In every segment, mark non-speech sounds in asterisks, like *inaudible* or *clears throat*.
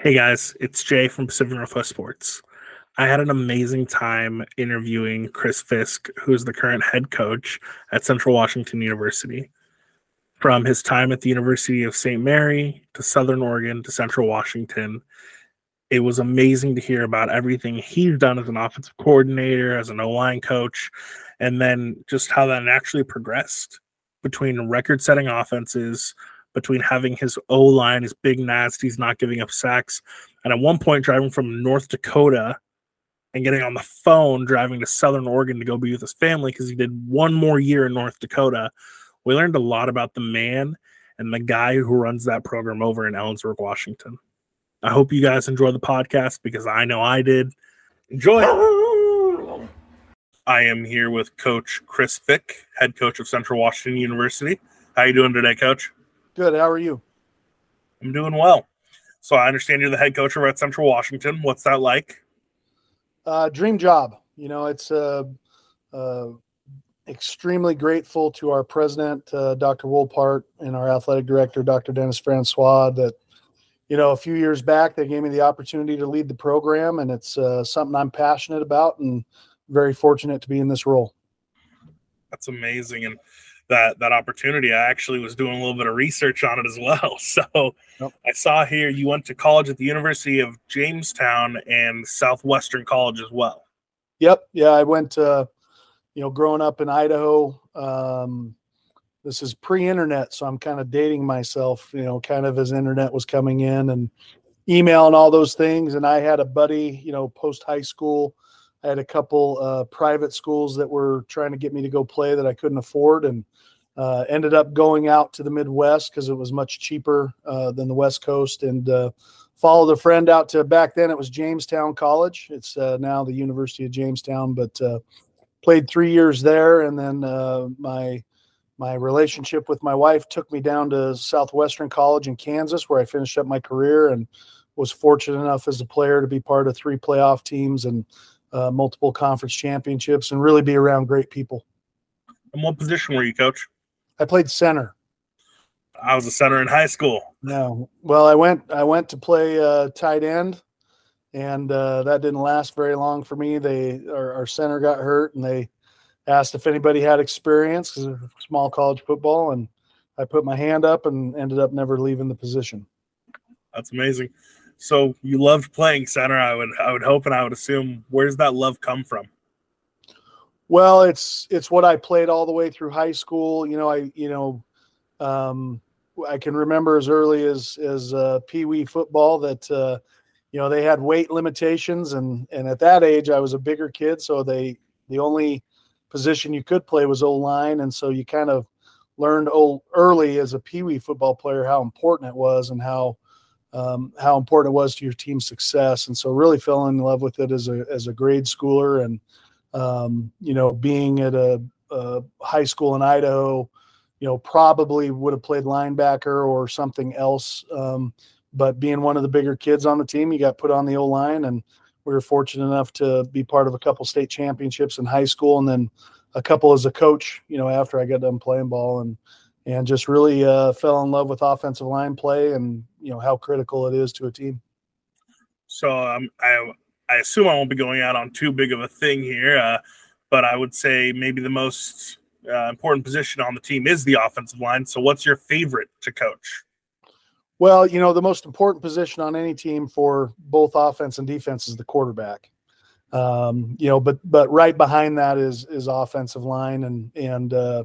Hey guys, it's Jay from Pacific Northwest Sports. I had an amazing time interviewing Chris Fisk, who is the current head coach at Central Washington University. From his time at the University of St. Mary to Southern Oregon to Central Washington, it was amazing to hear about everything he's done as an offensive coordinator, as an O line coach, and then just how that naturally progressed between record setting offenses, between having his O line, his big nasties, not giving up sacks, and at one point driving from North Dakota and getting on the phone driving to Southern Oregon to go be with his family because he did one more year in North Dakota. We learned a lot about the man and the guy who runs that program over in Ellensburg, Washington. I hope you guys enjoy the podcast because I know I did. Enjoy. I am here with Coach Chris Fisk, head coach of Central Washington University. How you doing today, Coach? Good. How are you? I'm doing well. So I understand you're the head coach over at Central Washington. What's that like? Uh, dream job. You know, it's uh, uh, extremely grateful to our president, uh, Dr. Wohlpart, and our athletic director, Dr. Dennis Francois, that you know a few years back they gave me the opportunity to lead the program, and it's uh, something I'm passionate about and very fortunate to be in this role. That's amazing, and that that opportunity. I actually was doing a little bit of research on it as well. *laughs* So yep. I saw here you went to college at the University of Jamestown and Southwestern College as well. Yep. Yeah, I went. Uh, you know, growing up in Idaho. Um, this is pre-internet, so I'm kind of dating myself. You know, kind of as internet was coming in and email and all those things. And I had a buddy. You know, post high school. I had a couple uh, private schools that were trying to get me to go play that I couldn't afford, and uh, ended up going out to the Midwest because it was much cheaper uh, than the West Coast, and uh, followed a friend out to back then it was Jamestown College. It's uh, now the University of Jamestown, but uh, played three years there, and then my my relationship with my wife took me down to Southwestern College in Kansas, where I finished up my career and was fortunate enough as a player to be part of three playoff teams and uh, multiple conference championships, and really be around great people. And what position were you, coach? I played center. I was a center in high school. No, well, I went I went to play uh, tight end, and uh, that didn't last very long for me. They our, our center got hurt, and they asked if anybody had experience because small college football, and I put my hand up and ended up never leaving the position. That's amazing. So you loved playing center. I would I would hope and I would assume. Where's that love come from? Well, it's it's what I played all the way through high school. You know, I you know, um, I can remember as early as as uh, pee wee football that uh, you know they had weight limitations, and and at that age I was a bigger kid, so they the only position you could play was O line, and so you kind of learned old, early as a pee wee football player how important it was and how um, how important it was to your team's success. And so really fell in love with it as a, as a grade schooler and, um, you know, being at a, a, high school in Idaho, you know, probably would have played linebacker or something else. Um, but being one of the bigger kids on the team, you got put on the O line and we were fortunate enough to be part of a couple state championships in high school and then a couple as a coach, you know, after I got done playing ball and, and just really uh, fell in love with offensive line play and you know how critical it is to a team. So um, I I assume I won't be going out on too big of a thing here, uh, but I would say maybe the most uh, important position on the team is the offensive line. So what's your favorite to coach? Well, you know the most important position on any team for both offense and defense is the quarterback. Um, you know, but but right behind that is is offensive line and and uh,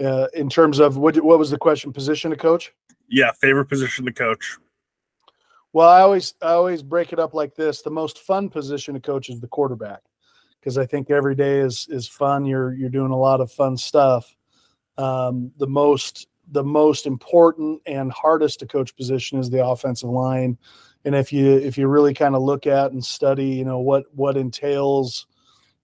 uh, in terms of what what was the question? Position to coach? Yeah, favorite position to coach. Well, I always I always break it up like this: the most fun position to coach is the quarterback, because I think every day is is fun. You're you're doing a lot of fun stuff. Um, the most the most important and hardest to coach position is the offensive line, and if you if you really kind of look at and study, you know what what entails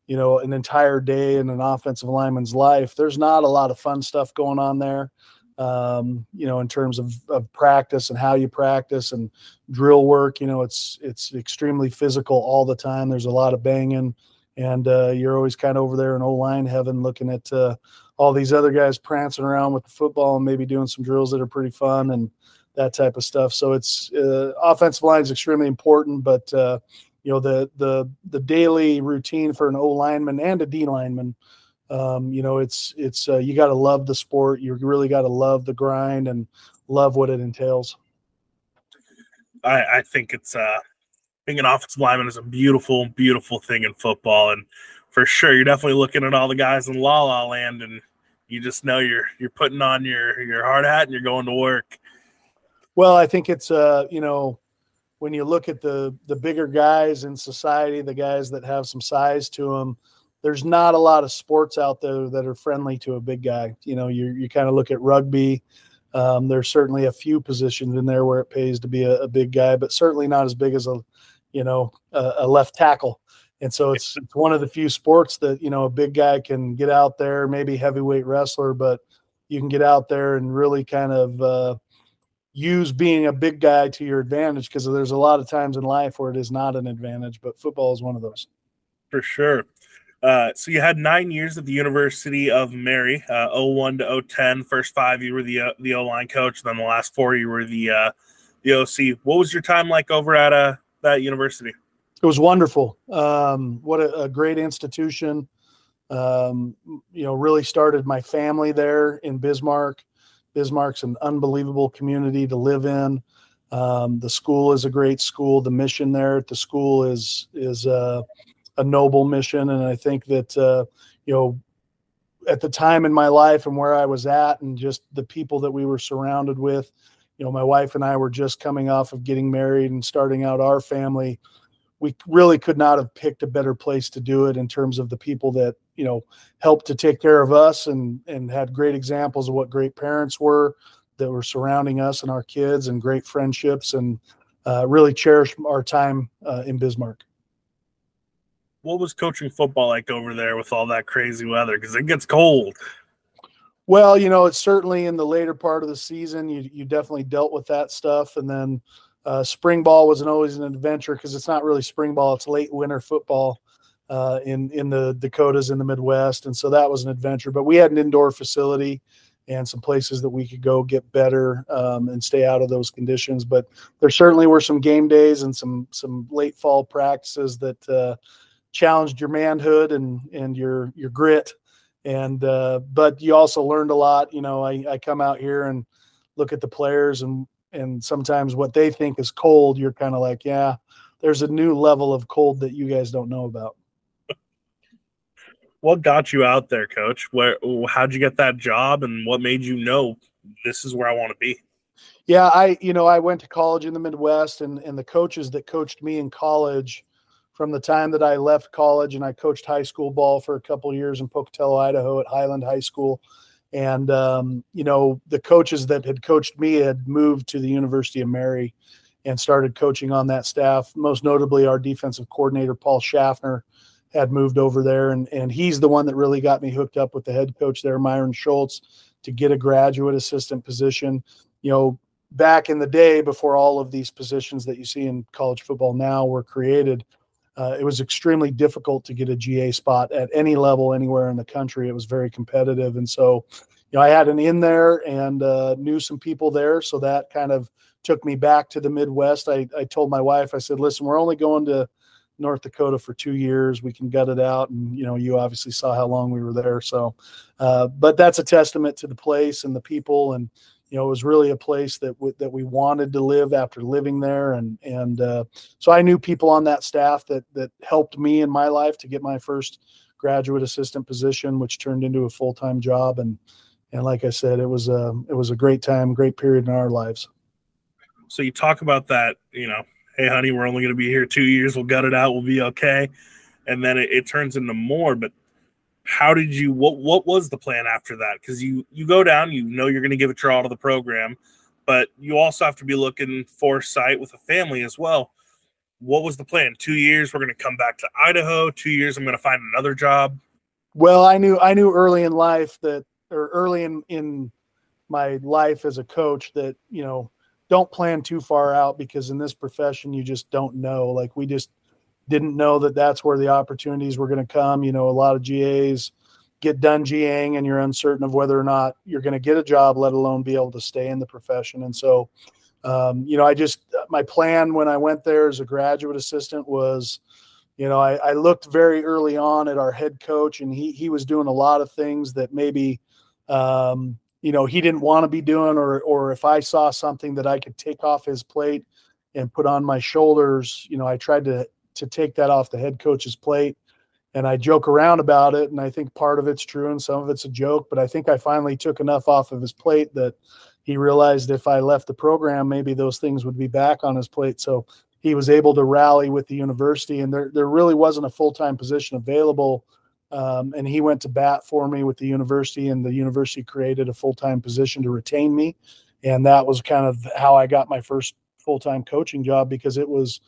you know, an entire day in an offensive lineman's life, there's not a lot of fun stuff going on there. Um, you know, in terms of, of practice and how you practice and drill work, you know, it's it's extremely physical all the time. There's a lot of banging, and uh, you're always kind of over there in O line heaven, looking at uh, all these other guys prancing around with the football and maybe doing some drills that are pretty fun. And that type of stuff. So it's uh, offensive line is extremely important, but uh, you know the the the daily routine for an O lineman and a D lineman. Um, you know, it's it's uh, you got to love the sport. You really got to love the grind and love what it entails. I, I think it's uh, being an offensive lineman is a beautiful, beautiful thing in football, and for sure, you're definitely looking at all the guys in La La Land, and you just know you're you're putting on your your hard hat and you're going to work. Well, I think it's uh, you know, when you look at the the bigger guys in society, the guys that have some size to them, there's not a lot of sports out there that are friendly to a big guy. You know, you you kind of look at rugby. Um, there's certainly a few positions in there where it pays to be a, a big guy, but certainly not as big as a, you know, a, a left tackle. And so it's, it's one of the few sports that you know a big guy can get out there, maybe heavyweight wrestler, but you can get out there and really kind of uh, use being a big guy to your advantage because there's a lot of times in life where it is not an advantage, but football is one of those. For sure. Uh, so you had nine years at the University of Mary, uh, 01 to 010. First five, you were the uh, the O line coach. Then the last four, you were the uh, the OC. What was your time like over at uh, that university? It was wonderful. Um, what a, a, great institution. Um, you know, really started my family there in Bismarck. Bismarck's an unbelievable community to live in. Um, the school is a great school. The mission there at the school is is uh, a noble mission, and I think that uh, you know at the time in my life and where I was at, and just the people that we were surrounded with. You know, my wife and I were just coming off of getting married and starting out our family. We really could not have picked a better place to do it in terms of the people that you know helped to take care of us and and had great examples of what great parents were that were surrounding us and our kids and great friendships and uh, really cherished our time uh, in Bismarck what was coaching football like over there with all that crazy weather? Because it gets cold. Well, you know, it's certainly in the later part of the season. You you definitely dealt with that stuff, and then uh, spring ball wasn't always an adventure because it's not really spring ball; it's late winter football uh, in in the Dakotas in the Midwest, and so that was an adventure. But we had an indoor facility and some places that we could go get better um, and stay out of those conditions. But there certainly were some game days and some some late fall practices that uh, challenged your manhood and and your your grit. And uh, but you also learned a lot you know I, I come out here and look at the players and and sometimes what they think is cold you're kind of like yeah there's a new level of cold that you guys don't know about. What got you out there coach? Where how'd you get that job and what made you know this is where i want to be? Yeah i you know i went to college in the midwest and and the coaches that coached me in college from the time that I left college and I coached high school ball for a couple years in Pocatello, Idaho at Highland High School. And, um, you know, the coaches that had coached me had moved to the University of Mary and started coaching on that staff. Most notably, our defensive coordinator, Paul Schaffner, had moved over there. And, and he's the one that really got me hooked up with the head coach there, Myron Schultz, to get a graduate assistant position. You know, back in the day before all of these positions that you see in college football now were created, uh, it was extremely difficult to get a GA spot at any level anywhere in the country. It was very competitive, and so you know I had an in there and uh, knew some people there, so that kind of took me back to the Midwest. I, I told my wife, I said, "Listen, we're only going to North Dakota for two years. We can gut it out." And you know, you obviously saw how long we were there, so. Uh, but that's a testament to the place and the people, and you know, it was really a place that w- that we wanted to live after living there, and and uh, so I knew people on that staff that that helped me in my life to get my first graduate assistant position, which turned into a full time job, and and like I said, it was a it was a great time, great period in our lives. So you talk about that, you know, hey honey, we're only going to be here two years. We'll gut it out. We'll be okay, and then it, it turns into more, but how did you what what was the plan after that? Because you you go down you know you're going to give a all to the program but you also have to be looking foresight with a family as well. What was the plan? Two years we're going to come back to idaho. Two years i'm going to find another job. Well i knew i knew early in life that or early in in my life as a coach that you know don't plan too far out because in this profession you just don't know. Like we just didn't know that that's where the opportunities were going to come. You know, a lot of GAs get done GAing and you're uncertain of whether or not you're going to get a job, let alone be able to stay in the profession. And so um, you know, I just my plan when I went there as a graduate assistant was, you know, I, I, looked very early on at our head coach, and he he was doing a lot of things that maybe, um, you know, he didn't want to be doing, or or if I saw something that I could take off his plate and put on my shoulders, you know, I tried to to take that off the head coach's plate. And I joke around about it, and I think part of it's true and some of it's a joke. But I think I finally took enough off of his plate that he realized if I left the program, maybe those things would be back on his plate. So he was able to rally with the university, and there there really wasn't a full time position available. Um, and he went to bat for me with the university, and the university created a full time position to retain me, and that was kind of how I got my first full time coaching job because it was,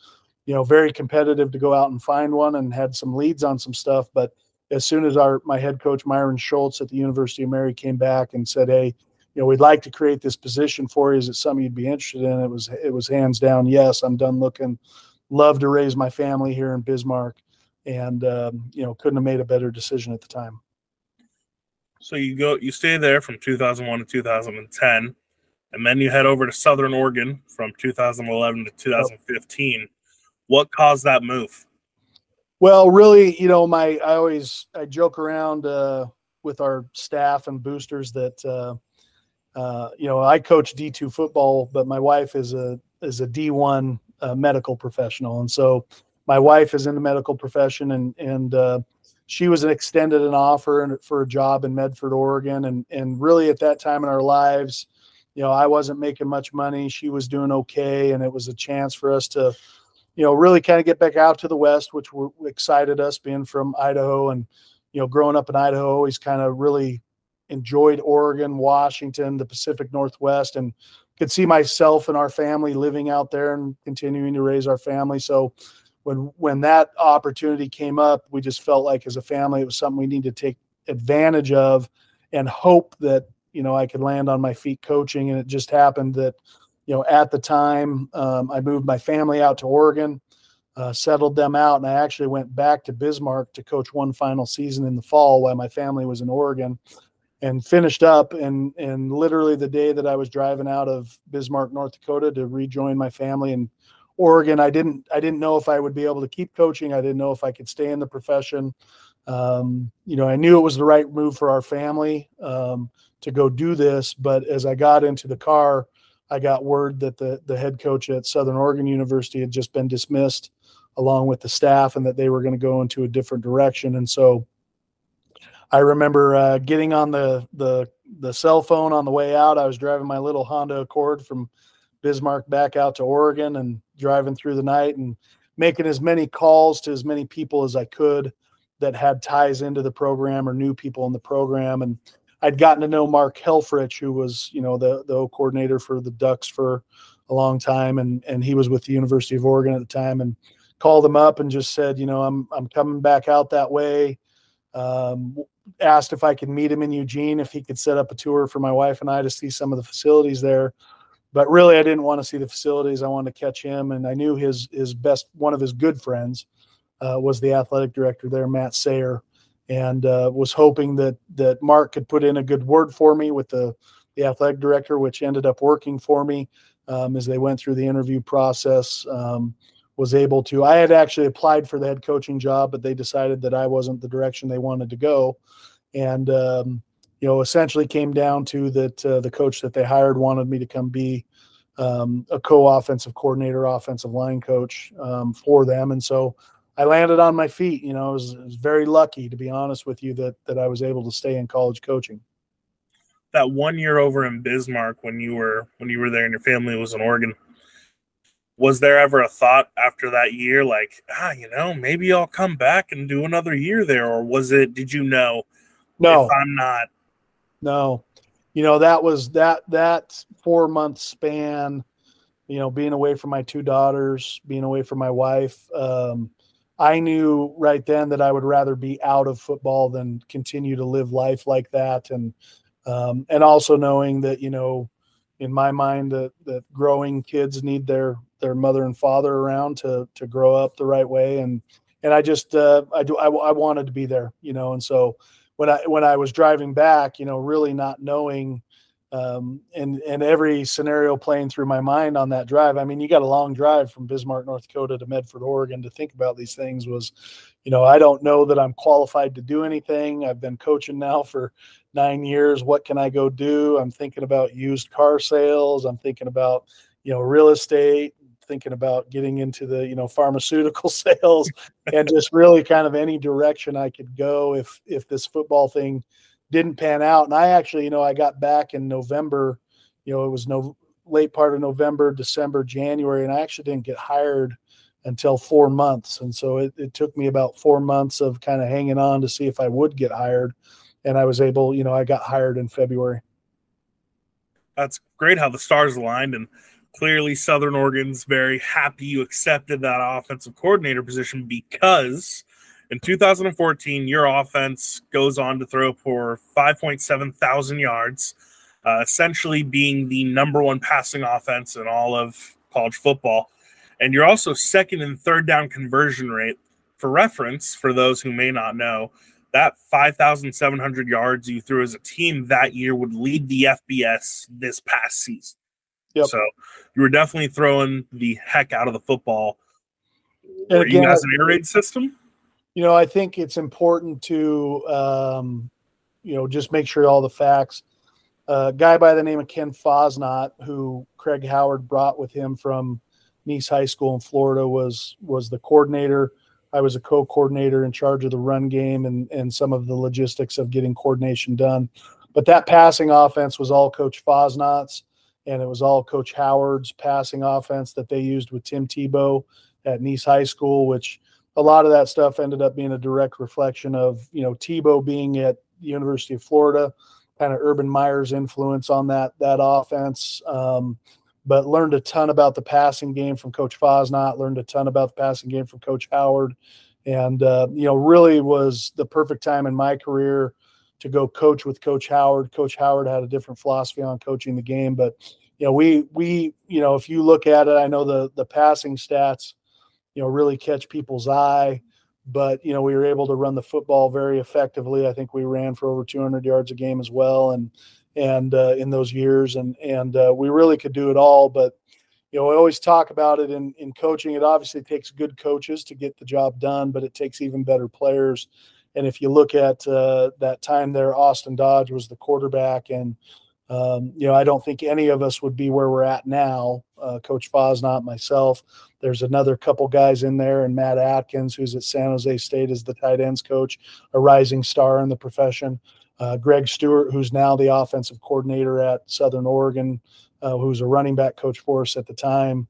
you know, very competitive to go out and find one, and had some leads on some stuff. But as soon as our my head coach Myron Schultz at the University of Mary came back and said, "Hey, you know, we'd like to create this position for you. Is it something you'd be interested in? It was, it was hands down, yes. I'm done looking. Love to raise my family here in Bismarck, and um, you know, couldn't have made a better decision at the time. So you go, you stay there from 2001 to 2010, and then you head over to Southern Oregon from 2011 to 2015. Yep. What caused that move? Well, really, you know, my I always I joke around uh, with our staff and boosters that. Uh, uh, you know, I coach D2 football, but my wife is a is a D1 uh, medical professional, and so my wife is in the medical profession, and and uh, she was extended an offer for a job in Medford, Oregon, and and really at that time in our lives, you know, I wasn't making much money, she was doing okay, and it was a chance for us to, you know, really kind of get back out to the West, which excited us, being from Idaho and you know, growing up in Idaho, always kind of really enjoyed Oregon, Washington, the Pacific Northwest, and could see myself and our family living out there and continuing to raise our family. So when when that opportunity came up, we just felt like as a family it was something we need to take advantage of and hope that you know I could land on my feet coaching. And it just happened that you know at the time um, I moved my family out to Oregon. Uh, settled them out, and I actually went back to Bismarck to coach one final season in the fall while my family was in Oregon and finished up and and literally the day that I was driving out of Bismarck, North Dakota to rejoin my family in Oregon, I didn't I didn't know if I would be able to keep coaching. I didn't know if I could stay in the profession. Um, you know, I knew it was the right move for our family um, to go do this, but as I got into the car, I got word that the the head coach at Southern Oregon University had just been dismissed along with the staff and that they were going to go into a different direction. And so I remember uh, getting on the, the the cell phone on the way out. I was driving my little Honda Accord from Bismarck back out to Oregon and driving through the night and making as many calls to as many people as I could that had ties into the program or knew people in the program. And I'd gotten to know Mark Helfrich, who was, you know, the the coordinator for the Ducks for a long time, and and he was with the University of Oregon at the time, and called him up and just said, you know, I'm I'm coming back out that way. Um, asked if I could meet him in Eugene, if he could set up a tour for my wife and I to see some of the facilities there. But really, I didn't want to see the facilities. I wanted to catch him, and I knew his his best one of his good friends uh, was the athletic director there, Matt Sayre, and uh, was hoping that that Mark could put in a good word for me with the the athletic director, which ended up working for me um, as they went through the interview process. Um, was able to. I had actually applied for the head coaching job, but they decided that I wasn't the direction they wanted to go, and um, you know, essentially came down to that uh, the coach that they hired wanted me to come be um, a co-offensive coordinator, offensive line coach um, for them, and so I landed on my feet. You know, I was, I was very lucky to be honest with you that that I was able to stay in college coaching that one year over in Bismarck when you were when you were there and your family was in Oregon was there ever a thought after that year like ah you know maybe i'll come back and do another year there or was it did you know no i'm not no you know that was that that four month span you know being away from my two daughters being away from my wife um, i knew right then that i would rather be out of football than continue to live life like that. And um, and also knowing that you know in my mind that that growing kids need their their mother and father around to to grow up the right way. And and I just uh, I do I, I wanted to be there you know? And so when I when I was driving back you know really not knowing um, and and every scenario playing through my mind on that drive. I mean, you got a long drive from Bismarck, North Dakota to Medford, Oregon to think about these things was, you know, I don't know that I'm qualified to do anything. I've been coaching now for nine years. What can I go do? I'm thinking about used car sales. I'm thinking about, you know, real estate, thinking about getting into the, you know, pharmaceutical *laughs* sales and just really kind of any direction I could go if if this football thing didn't pan out. And I actually, you know, I got back in November, you know, it was no late part of November, December, January, and I actually didn't get hired until four months. And so it, it took me about four months of kind of hanging on to see if I would get hired. And I was able, you know, I got hired in February. That's great how the stars aligned and clearly Southern Oregon's very happy you accepted that offensive coordinator position because in 2014, your offense goes on to throw for 5.7 thousand yards, uh, essentially being the number one passing offense in all of college football. And you're also second in third down conversion rate. For reference, for those who may not know, that 5,700 yards you threw as a team that year would lead the FBS this past season. Yep. So you were definitely throwing the heck out of the football. And were again, you guys an air raid system? You know, I think it's important to, um, you know, just make sure all the facts. A guy by the name of Ken Fosnot, who Craig Howard brought with him from Nease High School in Florida, was was the coordinator. I was a co-coordinator in charge of the run game and and some of the logistics of getting coordination done. But that passing offense was all Coach Fosnot's, and it was all Coach Howard's passing offense that they used with Tim Tebow at Nease High School, which a lot of that stuff ended up being a direct reflection of you know Tebow being at the University of Florida, kind of Urban Meyer's influence on that that offense. Um, but learned a ton about the passing game from Coach Fosnot. Learned a ton about the passing game from Coach Howard, and uh, you know really was the perfect time in my career to go coach with Coach Howard. Coach Howard had a different philosophy on coaching the game, but you know we we you know if you look at it, I know the the passing stats you know, really catch people's eye. But you know, we were able to run the football very effectively. I think we ran for over 200 yards a game as well, and and uh, in those years, and and uh, we really could do it all. But you know, we always talk about it in in coaching. It obviously takes good coaches to get the job done, but it takes even better players. And if you look at uh, that time there, Austin Dodge was the quarterback, and um, you know, I don't think any of us would be where we're at now. Uh, Coach Fosnot, myself. There's another couple guys in there, and Matt Atkins, who's at San Jose State as the tight ends coach, a rising star in the profession. Uh, Greg Stewart, who's now the offensive coordinator at Southern Oregon, uh, who's a running back coach for us at the time.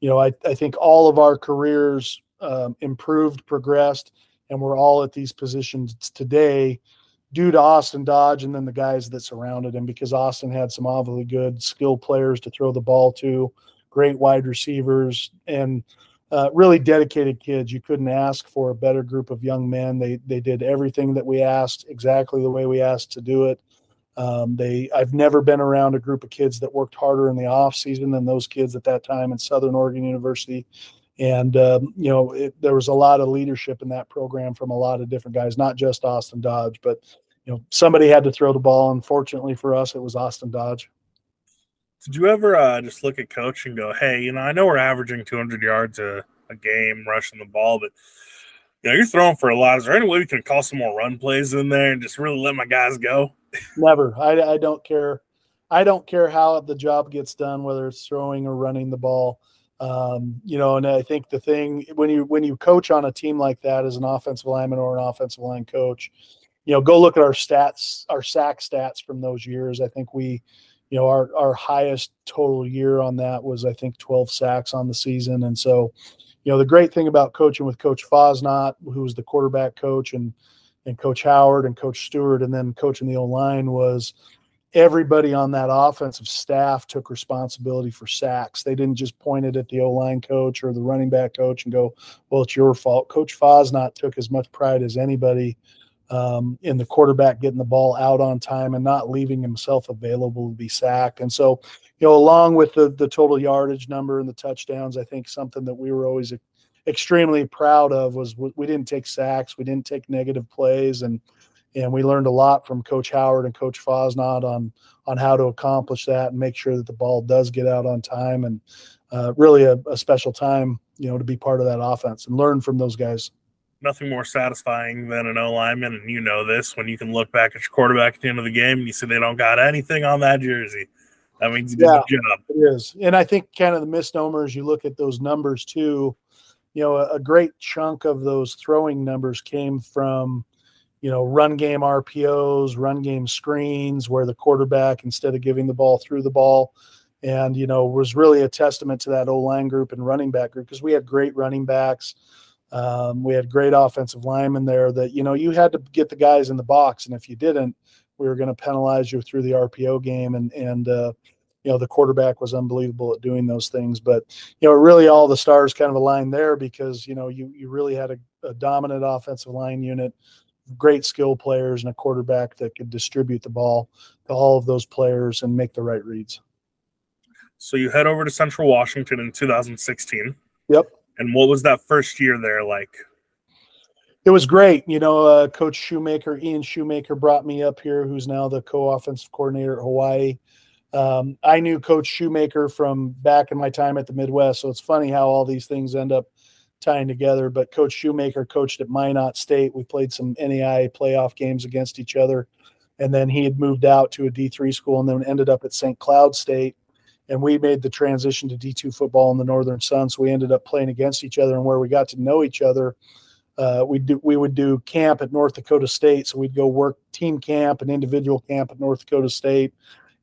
You know, I, I think all of our careers um, improved, progressed, and we're all at these positions today due to Austin Dodge and then the guys that surrounded him because Austin had some awfully good skill players to throw the ball to, great wide receivers, and uh, really dedicated kids. You couldn't ask for a better group of young men. They they did everything that we asked exactly the way we asked to do it. Um, they I've never been around a group of kids that worked harder in the off season than those kids at that time in Southern Oregon University. And um, you know, it, there was a lot of leadership in that program from a lot of different guys, not just Austin Dodge, but you know, somebody had to throw the ball. Unfortunately for us, it was Austin Dodge. Did you ever uh, just look at coach and go, "Hey, you know, I know we're averaging 200 yards a, a game rushing the ball, but you know, you're throwing for a lot. Is there any way we can call some more run plays in there and just really let my guys go?" Never. I, I don't care. I don't care how the job gets done, whether it's throwing or running the ball. Um, you know, and I think the thing when you when you coach on a team like that as an offensive lineman or an offensive line coach, you know, go look at our stats, our sack stats from those years. I think we, you know, our our highest total year on that was I think 12 sacks on the season. And so, you know, the great thing about coaching with Coach Fosnot, who was the quarterback coach, and and Coach Howard and Coach Stewart, and then coaching the O line was everybody on that offensive staff took responsibility for sacks. They didn't just point it at the O line coach or the running back coach and go, "Well, it's your fault." Coach Fosnot took as much pride as anybody um, in the quarterback getting the ball out on time and not leaving himself available to be sacked. And so, you know, along with the the total yardage number and the touchdowns, I think something that we were always extremely proud of was we didn't take sacks, we didn't take negative plays, and and we learned a lot from Coach Howard and Coach Fosnot on on how to accomplish that and make sure that the ball does get out on time and uh, really a, a special time, you know, to be part of that offense and learn from those guys nothing more satisfying than an O lineman, and you know this when you can look back at your quarterback at the end of the game and you say they don't got anything on that jersey. That means you yeah, did the job. It is. And I think kind of the misnomers, you look at those numbers too, you know, a, a great chunk of those throwing numbers came from, you know, run game RPOs, run game screens, where the quarterback, instead of giving the ball through the ball, and, you know, was really a testament to that O line group and running back group because we had great running backs. Um, we had great offensive linemen there that, you know, you had to get the guys in the box. And if you didn't, we were going to penalize you through the RPO game. And, and, uh, you know, the quarterback was unbelievable at doing those things. But, you know, really all the stars kind of aligned there because, you know, you, you really had a, a dominant offensive line unit, great skill players, and a quarterback that could distribute the ball to all of those players and make the right reads. So you head over to Central Washington in 2016. Yep. And what was that first year there like? It was great. You know, uh, Coach Shoemaker, Ian Shoemaker brought me up here, who's now the co offensive coordinator at Hawaii. Um, I knew Coach Shoemaker from back in my time at the Midwest. So it's funny how all these things end up tying together. But Coach Shoemaker coached at Minot State. We played some NAIA playoff games against each other. And then he had moved out to a D3 school and then ended up at St. Cloud State and we made the transition to D2 football in the Northern Sun. So we ended up playing against each other, and where we got to know each other, uh, we do we would do camp at North Dakota State. So we'd go work team camp and individual camp at North Dakota State,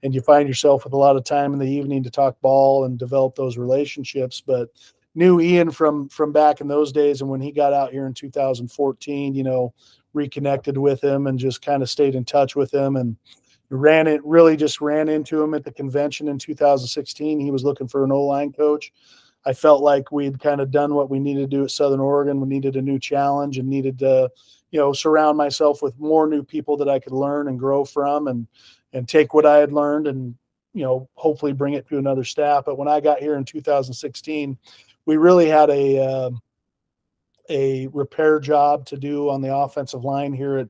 and you find yourself with a lot of time in the evening to talk ball and develop those relationships. But knew Ian from from back in those days, and when he got out here in 2014, you know, reconnected with him and just kind of stayed in touch with him and ran it really just ran into him at the convention in 2016 he was looking for an o-line coach. I felt like we'd kind of done what we needed to do at southern oregon. We needed a new challenge and needed to you know surround myself with more new people that i could learn and grow from and and take what i had learned and you know hopefully bring it to another staff. But when i got here in 2016 we really had a uh, a repair job to do on the offensive line here at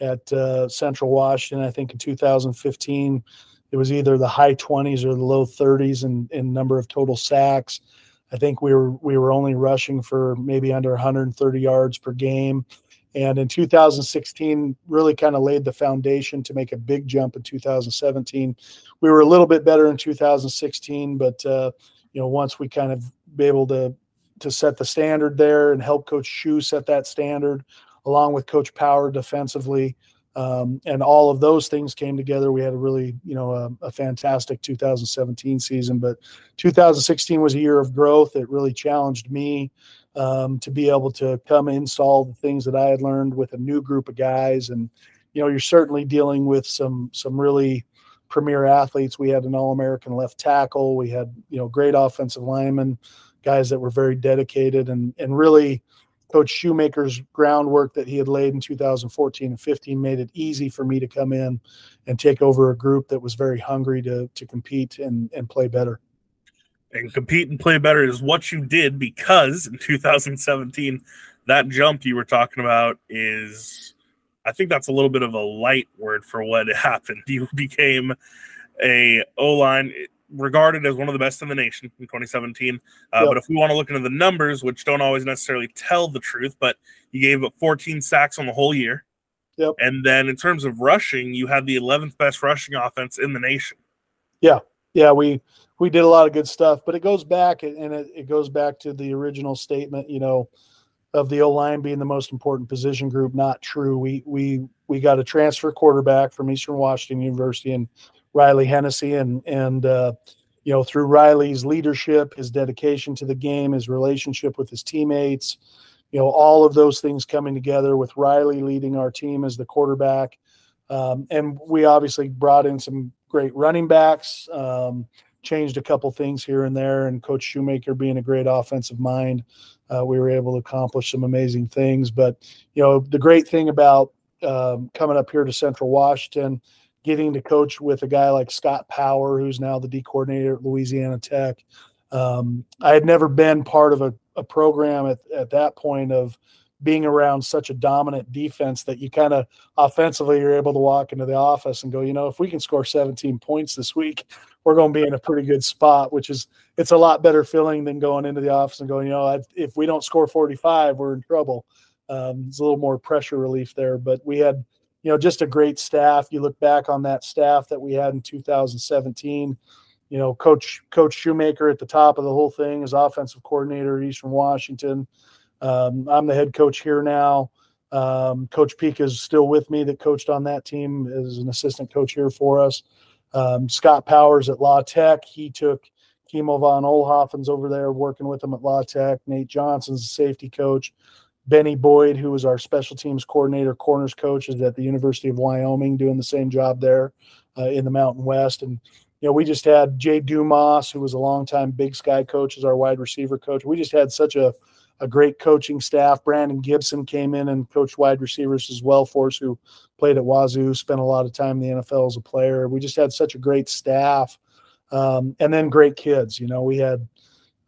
at uh, Central Washington. I think in 2015, it was either the high 20s or the low 30s in, in number of total sacks. I think we were we were only rushing for maybe under 130 yards per game. And in 2016, really kind of laid the foundation to make a big jump in 2017. We were a little bit better in 2016, but uh, you know once we kind of be able to to set the standard there and help Coach Shu set that standard, along with Coach Power defensively. Um, and all of those things came together. We had a really, you know, a, a, fantastic 2017 season. But 2016 was a year of growth. It really challenged me um, to be able to come install the things that I had learned with a new group of guys. And you know, you're certainly dealing with some some really premier athletes. We had an All-American left tackle. We had you know great offensive linemen, guys that were very dedicated and and really Coach Shoemaker's groundwork that he had laid in 2014 and 15 made it easy for me to come in and take over a group that was very hungry to to compete and and play better. And compete and play better is what you did because in 2017, that jump you were talking about is, I think that's a little bit of a light word for what *laughs* happened. You became a O line regarded as one of the best in the nation in 2017. Uh, yep. But if we want to look into the numbers, which don't always necessarily tell the truth, but you gave up 14 sacks on the whole year. Yep. And then in terms of rushing, you had the 11th best rushing offense in the nation. Yeah. Yeah. We, we did a lot of good stuff, but it goes back and it, it goes back to the original statement, you know, of the O line being the most important position group. Not true. We, we, we got a transfer quarterback from Eastern Washington University and Riley Hennessy, and and uh, you know through Riley's leadership, his dedication to the game, his relationship with his teammates, you know all of those things coming together with Riley leading our team as the quarterback, um, and we obviously brought in some great running backs. Um, changed a couple things here and there, and Coach Shoemaker being a great offensive mind, uh, we were able to accomplish some amazing things. But you know the great thing about um, coming up here to Central Washington getting to coach with a guy like Scott Power, who's now the D coordinator at Louisiana Tech. Um, I had never been part of a, a program at, at that point of being around such a dominant defense that you kind of offensively you're able to walk into the office and go, you know, if we can score 17 points this week, we're going to be in a pretty good spot, which is it's a lot better feeling than going into the office and going, you know, if we don't score 45, we're in trouble. Um, it's a little more pressure relief there, but we had, you know, just a great staff. You look back on that staff that we had in 2017 you know, Coach Coach Shoemaker at the top of the whole thing is offensive coordinator at Eastern Washington. Um, I'm the head coach here now. Um, coach Peak is still with me that coached on that team as an assistant coach here for us. Um, Scott Powers at La Tech, he took Kimo von Oelhoffen's over there working with him at La Tech. Nate Johnson's the safety coach. Benny Boyd, who was our special teams coordinator, corners coach, is at the University of Wyoming doing the same job there uh, in the Mountain West. And you know, we just had Jay Dumas, who was a longtime Big Sky coach, as our wide receiver coach. We just had such a a great coaching staff. Brandon Gibson came in and coached wide receivers as well for us, who played at Wazoo, spent a lot of time in the NFL as a player. We just had such a great staff, um, and then great kids. You know, we had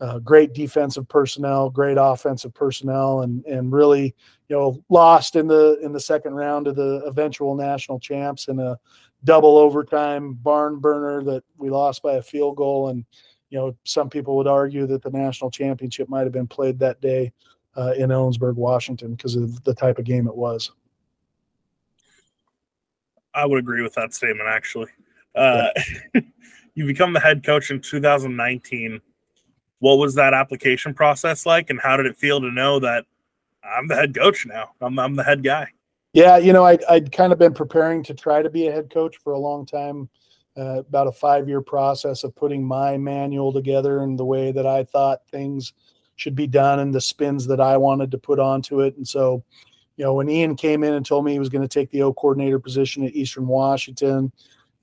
uh, great defensive personnel, great offensive personnel, and and really, you know, lost in the in the second round of the eventual national champs in a double overtime barn burner that we lost by a field goal and you know, some people would argue that the national championship might have been played that day uh, in Ellensburg, Washington, because of the type of game it was. I would agree with that statement, actually. Uh, yeah. *laughs* you become the head coach in 2019. What was that application process like, and how did it feel to know that I'm the head coach now? I'm, I'm the head guy. Yeah, you know, I'd, I'd kind of been preparing to try to be a head coach for a long time uh, about a five year process of putting my manual together and the way that I thought things should be done and the spins that I wanted to put onto it. And so, you know, when Ian came in and told me he was going to take the O coordinator position at Eastern Washington,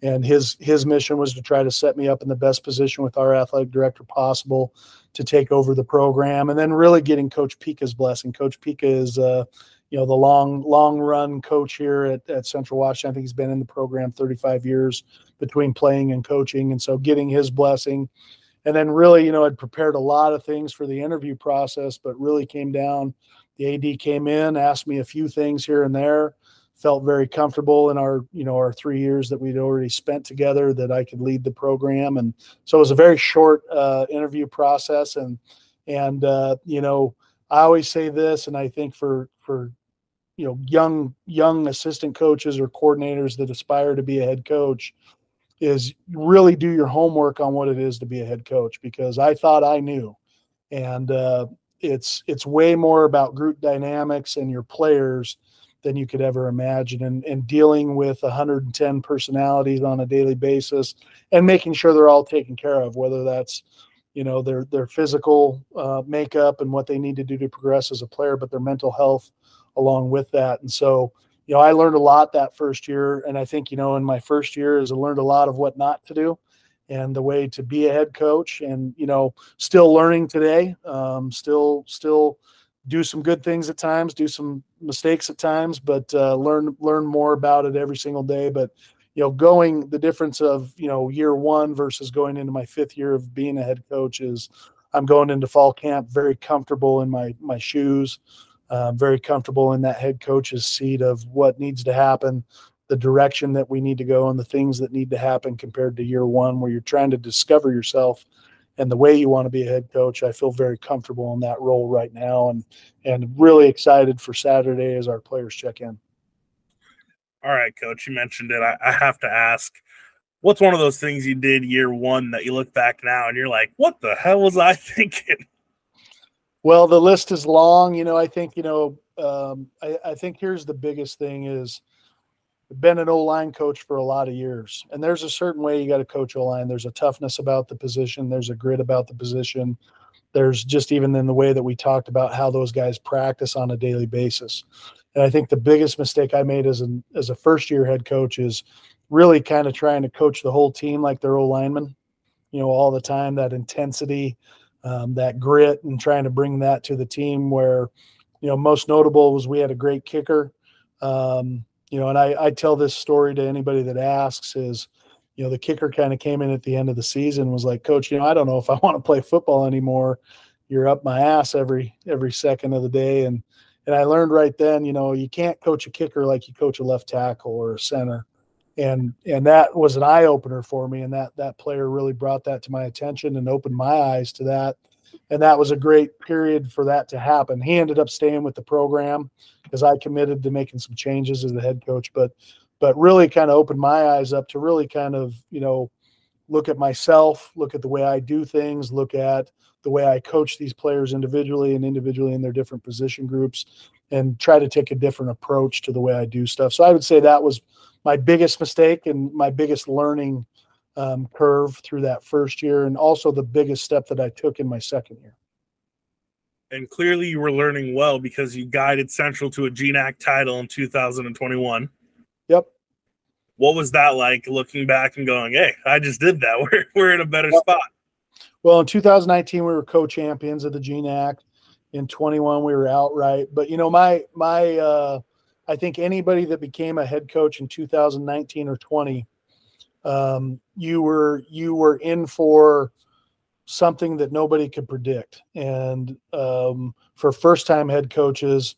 and his his mission was to try to set me up in the best position with our athletic director possible to take over the program, and then really getting Coach Pika's blessing. Coach Pika is uh, you know the long long run coach here at, at Central Washington. I think he's been in the program 35 years between playing and coaching, and so getting his blessing, and then really you know I'd prepared a lot of things for the interview process, but really came down. The AD came in, asked me a few things here and there. Felt very comfortable in our you know our three years that we'd already spent together that I could lead the program, and so it was a very short uh, interview process, and and uh, you know I always say this, and I think for for you know young young assistant coaches or coordinators that aspire to be a head coach, is really do your homework on what it is to be a head coach because I thought I knew, and uh, it's it's way more about group dynamics and your players than you could ever imagine and, and dealing with 110 personalities on a daily basis and making sure they're all taken care of whether that's you know their their physical uh, makeup and what they need to do to progress as a player, but their mental health along with that. And so, you know, I learned a lot that first year, and I think you know in my first year is I learned a lot of what not to do and the way to be a head coach and you know still learning today um, still still do some good things at times do some mistakes at times but uh, learn learn more about it every single day but you know, going the difference of, you know, year one versus going into my fifth year of being a head coach is I'm going into fall camp very comfortable in my my shoes, uh, very comfortable in that head coach's seat of what needs to happen, the direction that we need to go, and the things that need to happen compared to year one, where you're trying to discover yourself and the way you want to be a head coach. I feel very comfortable in that role right now, and and really excited for Saturday as our players check in all right, coach, you mentioned it. I, I have to ask, what's one of those things you did year one that you look back now and you're like, what the hell was I *laughs* thinking? Well, the list is long. You know, I think, you know, um, I, I think here's the biggest thing is been an O line coach for a lot of years. And there's a certain way you got to coach O line. There's a toughness about the position, there's a grit about the position. There's just even in the way that we talked about how those guys practice on a daily basis. And I think the biggest mistake I made as an as a first year head coach is really kind of trying to coach the whole team like they're O linemen, you know, all the time. That intensity, um, that grit, and trying to bring that to the team. Where, you know, most notable was we had a great kicker. Um, you know, and I, I tell this story to anybody that asks is, you know, the kicker kind of came in at the end of the season was like, Coach, you know, I don't know if I want to play football anymore. You're up my ass every every second of the day, and and I learned right then, you know, you can't coach a kicker like you coach a left tackle or a center. And and that was an eye opener for me. And that that player really brought that to my attention and opened my eyes to that. And that was a great period for that to happen. He ended up staying with the program because I committed to making some changes as the head coach, but but really kind of opened my eyes up to really kind of, you know, look at myself, look at the way I do things, look at the way I coach these players individually and individually in their different position groups, and try to take a different approach to the way I do stuff. So I would say that was my biggest mistake and my biggest learning um, curve through that first year, and also the biggest step that I took in my second year. And clearly, you were learning well because you guided Central to a GNAC title in 2021. Yep. What was that like looking back and going, hey, I just did that? *laughs* We're, we're in a better yep. spot. Well, in 2019, we were co-champions of the GNAC. In 21, we were outright. But you know, my my uh, I think anybody that became a head coach in 2019 or 20, um, you were you were in for something that nobody could predict. And um, for first-time head coaches,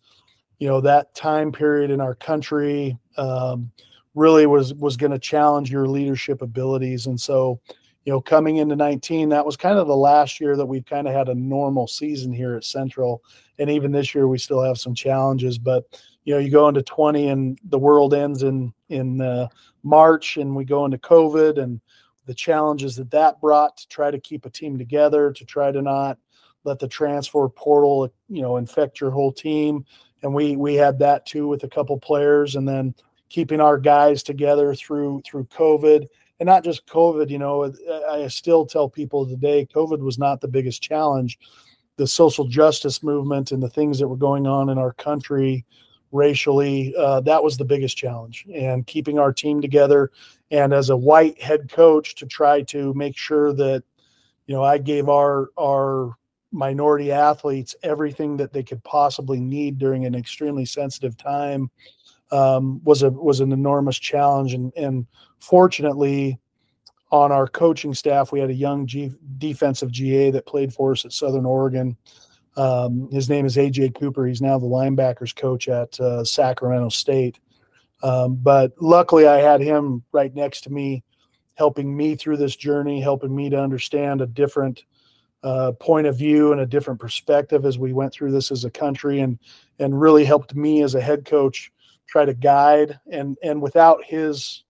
you know that time period in our country um, really was was going to challenge your leadership abilities. And so you know, coming into 19, that was kind of the last year that we kind of had a normal season here at Central. And even this year, we still have some challenges. But you know, you go into 20, and the world ends in in uh, March, and we go into COVID, and the challenges that that brought to try to keep a team together, to try to not let the transfer portal, you know, infect your whole team. And we we had that too with a couple players, and then keeping our guys together through through COVID and not just COVID. You know, I still tell people today, COVID was not the biggest challenge. The social justice movement and the things that were going on in our country racially, uh, that was the biggest challenge. And keeping our team together, and as a white head coach, to try to make sure that, you know, I gave our our minority athletes everything that they could possibly need during an extremely sensitive time um, was a was an enormous challenge. And and fortunately, on our coaching staff, we had a young G, defensive GA that played for us at Southern Oregon. Um, his name is AJ Cooper. He's now the linebackers coach at uh, Sacramento State. Um, but luckily, I had him right next to me, helping me through this journey, helping me to understand a different uh, point of view and a different perspective as we went through this as a country, and and really helped me as a head coach try to guide and and without his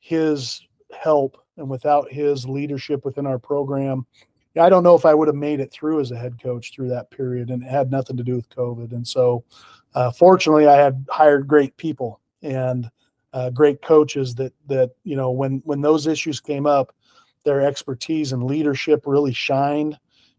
his help and without his leadership within our program I don't know if I would have made it through as a head coach through that period, and it had nothing to do with COVID. And so, uh, fortunately, I had hired great people and uh, great coaches that that you know when when those issues came up, their expertise and leadership really shined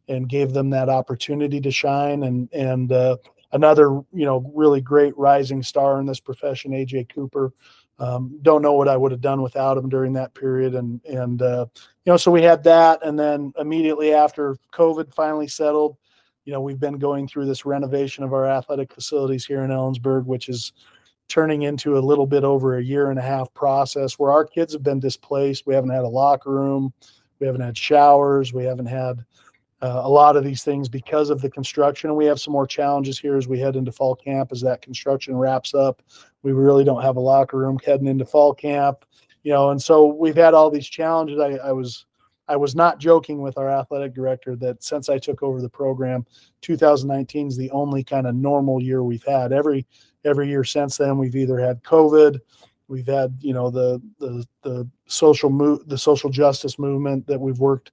and gave them that opportunity to shine. And and uh, another, you know, really great rising star in this profession, AJ Cooper. Um, don't know what I would have done without him during that period, and and uh, you know, so we had that, and then immediately after COVID finally settled, you know, we've been going through this renovation of our athletic facilities here in Ellensburg, which is turning into a little bit over a year and a half process where our kids have been displaced. We haven't had a locker room, we haven't had showers, we haven't had uh, a lot of these things because of the construction. And we have some more challenges here as we head into fall camp as that construction wraps up. We really don't have a locker room heading into fall camp, you know, and so we've had all these challenges. I, I was I was not joking with our athletic director that since I took over the program, 2019 is the only kind of normal year we've had. Every every year since then, we've either had COVID, we've had you know the the the social move the social justice movement that we've worked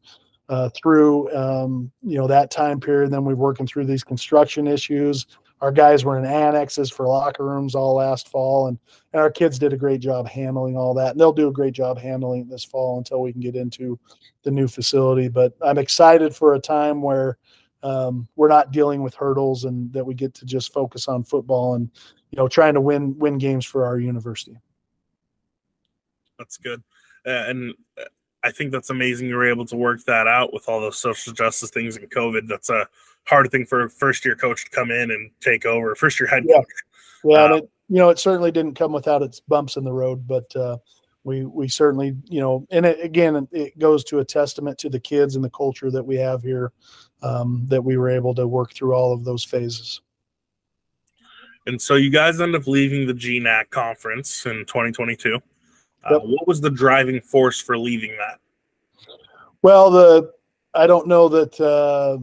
uh, through um, you know that time period. Then we're working through these construction issues. Our guys were in annexes for locker rooms all last fall, and, and our kids did a great job handling all that. And they'll do a great job handling it this fall until we can get into the new facility. But I'm excited for a time where um, we're not dealing with hurdles and that we get to just focus on football and you know trying to win win games for our university. That's good, uh, and I think that's amazing. You were able to work that out with all those social justice things and COVID. That's a hard thing for a first year coach to come in and take over. First year head yeah. coach. Yeah, um, it, you know, it certainly didn't come without its bumps in the road, but uh, we we certainly, you know, and it, again, it goes to a testament to the kids and the culture that we have here um, that we were able to work through all of those phases. And so you guys end up leaving the GNAC conference in 2022. Yep. Uh, what was the driving force for leaving that? Well, the I don't know that. Uh,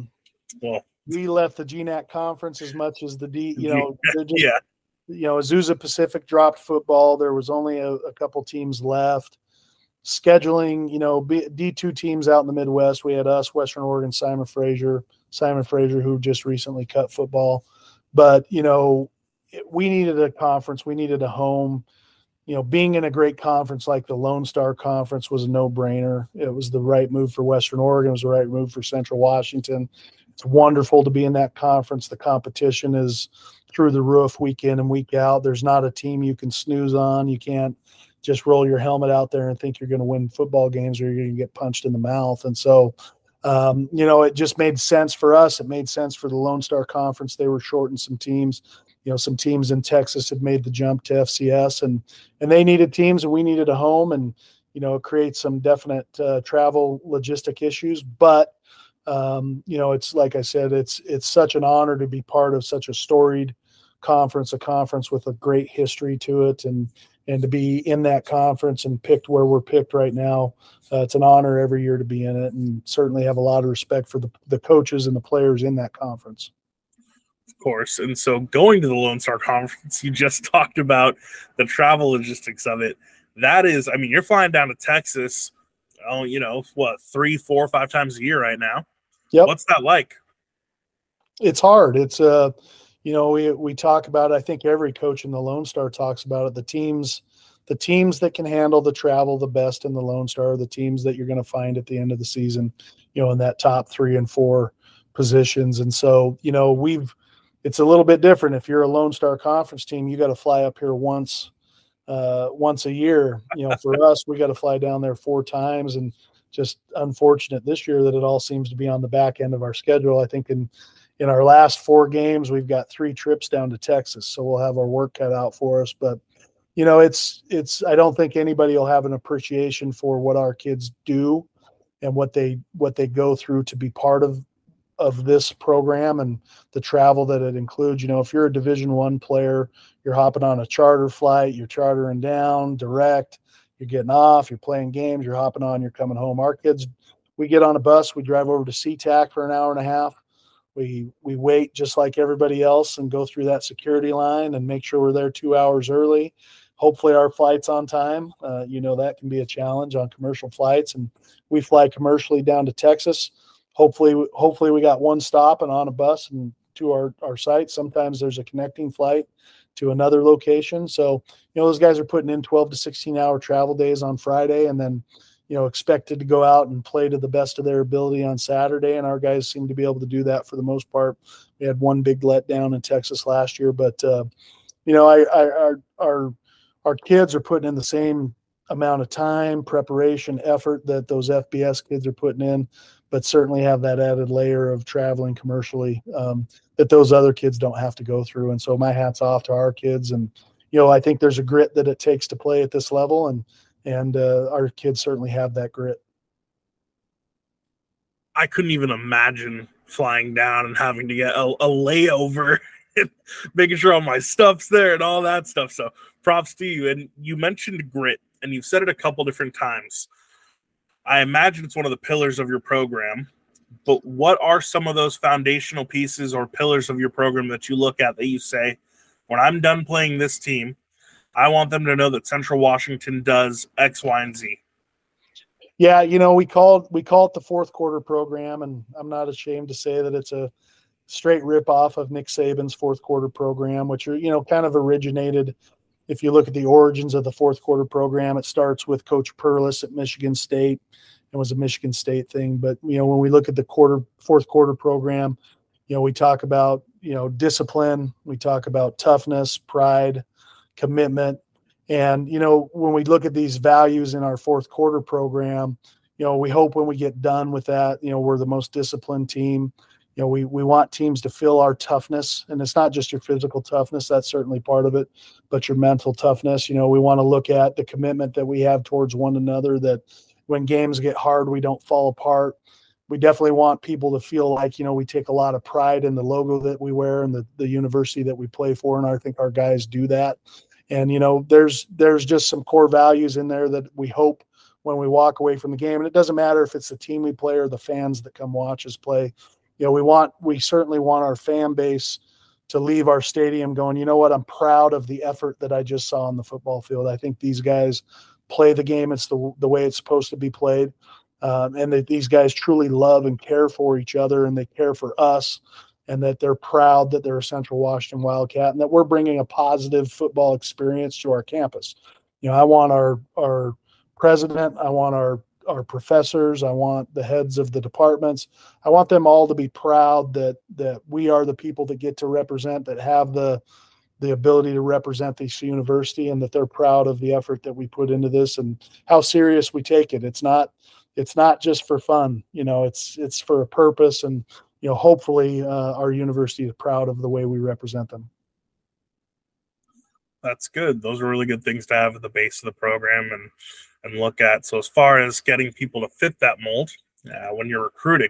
well, we left the GNAC conference as much as the D. You know, just, yeah. You know, Azusa Pacific dropped football. There was only a, a couple teams left. Scheduling, you know, D two teams out in the Midwest. We had us, Western Oregon, Simon Fraser, Simon Fraser, who just recently cut football. But you know, we needed a conference. We needed a home. You know, being in a great conference like the Lone Star Conference was a no brainer. It was the right move for Western Oregon. It was the right move for Central Washington it's wonderful to be in that conference. The competition is through the roof week in and week out. There's not a team you can snooze on. You can't just roll your helmet out there and think you're going to win football games or you're going to get punched in the mouth. And so, um, you know, it just made sense for us. It made sense for the Lone Star Conference. They were shorting some teams. You know, some teams in Texas had made the jump to FCS, and and they needed teams, and we needed a home, and you know, it creates some definite uh, travel logistic issues. But um, you know, it's like I said, it's it's such an honor to be part of such a storied conference, a conference with a great history to it, and and to be in that conference and picked where we're picked right now. Uh, it's an honor every year to be in it, and certainly have a lot of respect for the the coaches and the players in that conference. Of course, and so going to the Lone Star *laughs* Conference, you just talked about the travel logistics of it. That is, I mean, you're flying down to Texas. Oh, you know what? Three, four, five times a year right now Yep. What's that like? It's hard. It's uh, you know, we we talk about. I think every coach in the Lone Star talks about it. The teams, the teams that can handle the travel the best in the Lone Star are the teams that you're going to find at the end of the season. You know, in that top three and four positions. And so, you know, we've it's a little bit different. If you're a Lone Star Conference team, you got to fly up here once uh, once a year. You know, for us, we got to fly down there four times, and just unfortunate this year that it all seems to be on the back end of our schedule. I think in in our last four games, we've got three trips down to Texas, so we'll have our work cut out for us. But you know, it's it's. I don't think anybody will have an appreciation for what our kids do and what they what they go through to be part of of this program and the travel that it includes. You know, if you're a Division One player, you're hopping on a charter flight, you're chartering down direct you're getting off, you're playing games, you're hopping on, you're coming home. Our kids, we get on a bus, we drive over to SeaTac for an hour and a half. We we wait just like everybody else and go through that security line and make sure we're there two hours early. Hopefully, our flight's on time. Uh, you know that can be a challenge on commercial flights, and we fly commercially down to Texas. Hopefully, hopefully we got one stop and on a bus and to our our site. Sometimes there's a connecting flight to another location. So, you know, those guys are putting in 12 to 16 hour travel days on Friday and then, you know, expected to go out and play to the best of their ability on Saturday. And our guys seem to be able to do that for the most part. We had one big letdown in Texas last year, but, uh, you know, I, I, our, our, our kids are putting in the same amount of time, preparation, effort that those FBS kids are putting in but certainly have that added layer of traveling commercially um, that those other kids don't have to go through. And so my hats off to our kids. And, you know, I think there's a grit that it takes to play at this level. And, and uh, our kids certainly have that grit. I couldn't even imagine flying down and having to get a, a layover *laughs* making sure all my stuff's there and all that stuff. So props to you. And you mentioned grit and you've said it a couple different times. I imagine it's one of the pillars of your program. But what are some of those foundational pieces or pillars of your program that you look at that you say, when I'm done playing this team, I want them to know that Central Washington does X, Y, and Z. Yeah, you know, we call we call it the fourth quarter program, and I'm not ashamed to say that it's a straight rip off of Nick Saban's fourth quarter program, which are you know kind of originated if you look at the origins of the fourth quarter program, it starts with Coach Perles at Michigan State. It was a Michigan State thing, but you know when we look at the quarter fourth quarter program, you know we talk about you know discipline, we talk about toughness, pride, commitment, and you know when we look at these values in our fourth quarter program, you know we hope when we get done with that, you know we're the most disciplined team you know, we we want teams to feel our toughness, and it's not just your physical toughness. That's certainly part of it, but your mental toughness. You know, we want to look at the commitment that we have towards one another. That when games get hard, we don't fall apart. we definitely want people to feel like you know we take a lot of pride in the logo that we wear and the, the university that we play for and i think our guys do that and you know there's there's just some core values in there that we hope when we walk away from the game. And it doesn't matter if it's the team we play or the fans that come watch us play. You know we want we certainly want our fan base to leave our stadium going you know what? I'm proud of the effort that i just saw on the football field. I think these guys play the game. It's the, the way it's supposed to be played. Um, and that these guys truly love and care for each other and they care for us and that they're proud that they're a central washington wildcat and that we're bringing a positive football experience to our campus. You know i want our our president i want our our professors i want the heads of the departments. I want them all to be proud that that we are the people that get to represent that have the the ability to represent this university and that they're proud of the effort that we put into this and how serious we take it. It's not it's not just for fun you know it's it's for a purpose and you know hopefully uh, our university is proud of the way we represent them. That's good. Those are really good things to have at the base of the program and and look at. So as far as getting people to fit that mold uh, when you're recruiting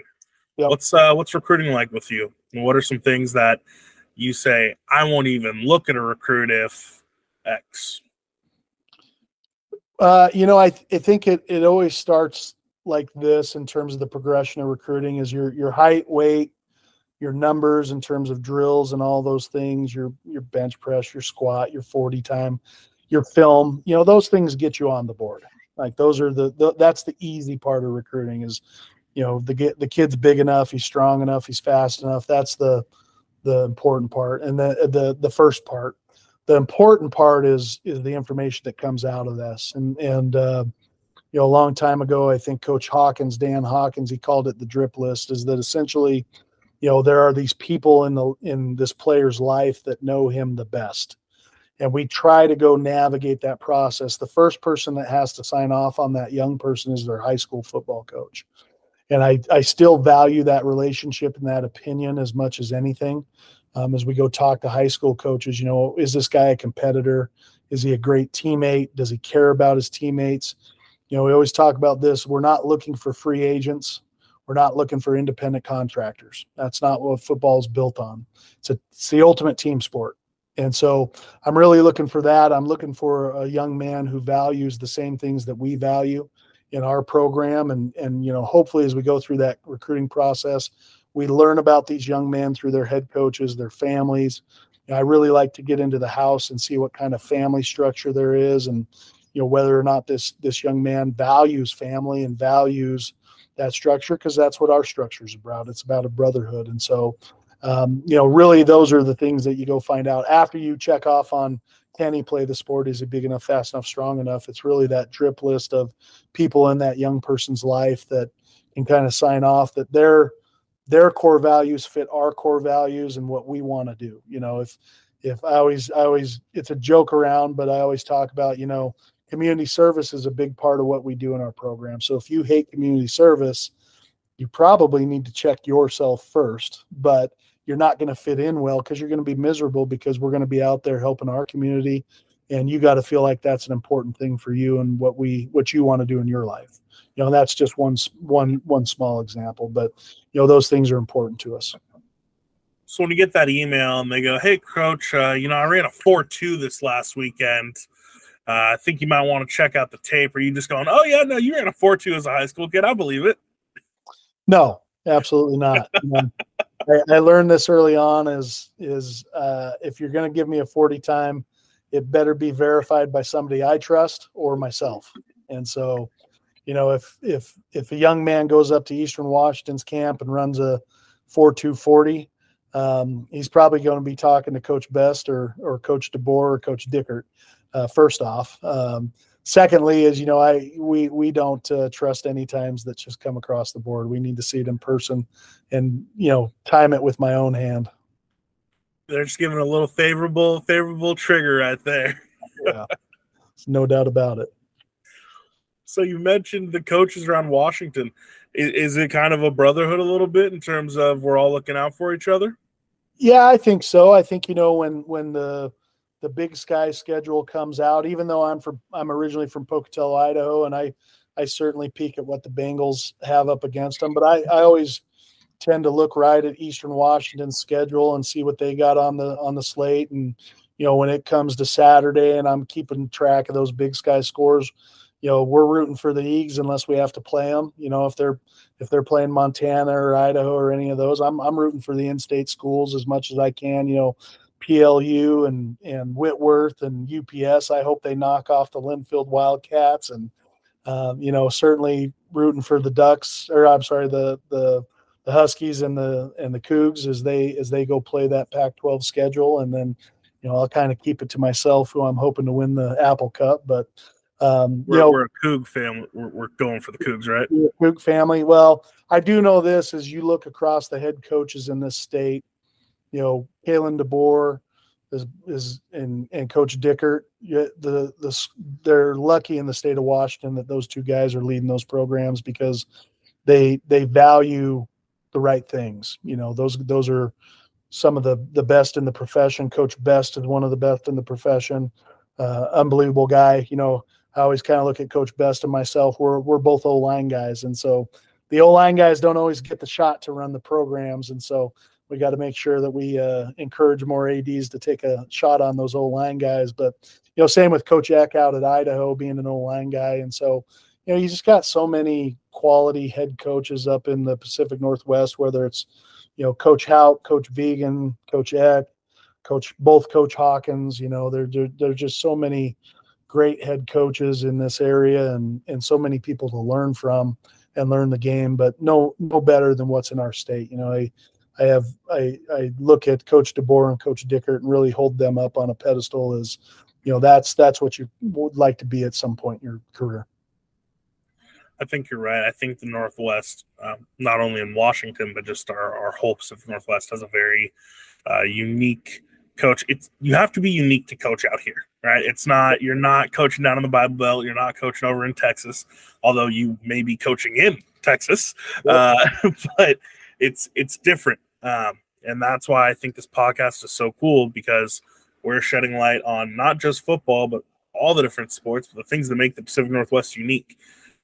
yep. what's uh, what's recruiting like with you? And what are some things that you say i won't even look at a recruit if x uh, you know, I, th- I think it, it always starts like this in terms of the progression of recruiting is your your height, weight, your numbers in terms of drills and all those things, your your bench press, your squat, your 40 time, your film, you know, those things get you on the board. Like those are the, the that's the easy part of recruiting is, you know, the the kid's big enough, he's strong enough, he's fast enough. That's the the important part. And the the the first part. The important part is is the information that comes out of this. And and uh you know, a long time ago, I think Coach Hawkins, Dan Hawkins, he called it the drip list, is that essentially, you know, there are these people in the in this player's life that know him the best. And we try to go navigate that process. The first person that has to sign off on that young person is their high school football coach. And I, I still value that relationship and that opinion as much as anything. Um, as we go talk to high school coaches, you know, is this guy a competitor? Is he a great teammate? Does he care about his teammates? You know, we always talk about this. We're not looking for free agents. We're not looking for independent contractors. That's not what football is built on. It's, a, it's the ultimate team sport. And so I'm really looking for that. I'm looking for a young man who values the same things that we value in our program. And, and, you know, hopefully as we go through that recruiting process, we learn about these young men through their head coaches, their families. I really like to get into the house and see what kind of family structure there is and you know whether or not this this young man values family and values that structure because that's what our structure is about. It's about a brotherhood. And so um, you know really those are the things that you go find out after you check off on can he play the sport is he big enough fast enough strong enough? It's really that drip list of people in that young person's life that can kind of sign off that their their core values fit our core values and what we want to do. You know if if i always i always it's a joke around but i always talk about you know community service is a big part of what we do in our program. So if you hate community service, you probably need to check yourself first, but you're not going to fit in well because you're going to be miserable because we're going to be out there helping our community and you got to feel like that's an important thing for you and what we what you want to do in your life. You know that's just one one one small example but you know those things are important to us. So when you get that email and they go hey coach uh, you know i ran a 4-2 this last weekend I think you might want to check out the tape. Are you just going, oh, yeah, no, you ran a 4 2 as a high school kid? I believe it. No, absolutely not. *laughs* I, I, learned this early on is, is uh, if you're going to give me a 40 time, it better be verified by somebody I trust or myself. And so, you know, if if if a young man goes up to Eastern Washington's camp and runs a 4240, um, he's probably going to be talking to Coach Best or or Coach DeBoer or Coach Dickert uh, first off. Um, secondly, is you know I we we don't uh, trust any times that just come across the board. We need to see it in person, and you know time it with my own hand. They're just giving a little favorable favorable trigger right there. yeah, no doubt about it. So you mentioned the coaches around Washington. Is, is it kind of a brotherhood a little bit in terms of we're all looking out for each other? Yeah, I think so. I think you know when when the the Big Sky schedule comes out. Even though I'm from I'm originally from Pocatello, Idaho, and I I certainly peek at what the Bengals have up against them. But I, I always tend to look right at Eastern Washington's schedule and see what they got on the on the slate. And you know, when it comes to Saturday, and I'm keeping track of those Big Sky scores, you know, we're rooting for the Eags unless we have to play them. You know, if they're if they're playing Montana or Idaho or any of those, I'm I'm rooting for the in-state schools as much as I can. You know, PLU and and Whitworth and UPS. I hope they knock off the Linfield Wildcats and um, you know certainly rooting for the Ducks or I'm sorry the the the Huskies and the and the Cougs as they as they go play that Pac-12 schedule and then you know I'll kind of keep it to myself who I'm hoping to win the Apple Cup but um, we're, you know, we're a Coug family. We're, we're, going for the Cougs, right? Coug family. Well, I do know this as you look across the head coaches in this state, you know, Kalen DeBoer is is and and Coach Dickert. The the they're lucky in the state of Washington that those two guys are leading those programs because they they value the right things. You know, those those are some of the the best in the profession. Coach Best is one of the best in the profession. Uh, unbelievable guy. You know, I always kind of look at Coach Best and myself. We're we're both O line guys, and so the O line guys don't always get the shot to run the programs, and so we got to make sure that we uh, encourage more ads to take a shot on those old line guys but you know same with coach eck out at idaho being an old line guy and so you know you just got so many quality head coaches up in the pacific northwest whether it's you know coach hout coach Vigen coach eck coach both coach hawkins you know there there's just so many great head coaches in this area and and so many people to learn from and learn the game but no no better than what's in our state you know I, I have I, I look at Coach DeBoer and Coach Dickert and really hold them up on a pedestal as you know that's that's what you would like to be at some point in your career. I think you're right. I think the Northwest, um, not only in Washington but just our our whole Pacific Northwest, has a very uh, unique coach. It's you have to be unique to coach out here, right? It's not you're not coaching down in the Bible Belt. You're not coaching over in Texas, although you may be coaching in Texas, uh, *laughs* but it's it's different um, and that's why I think this podcast is so cool because we're shedding light on not just football, but all the different sports, the things that make the Pacific Northwest unique.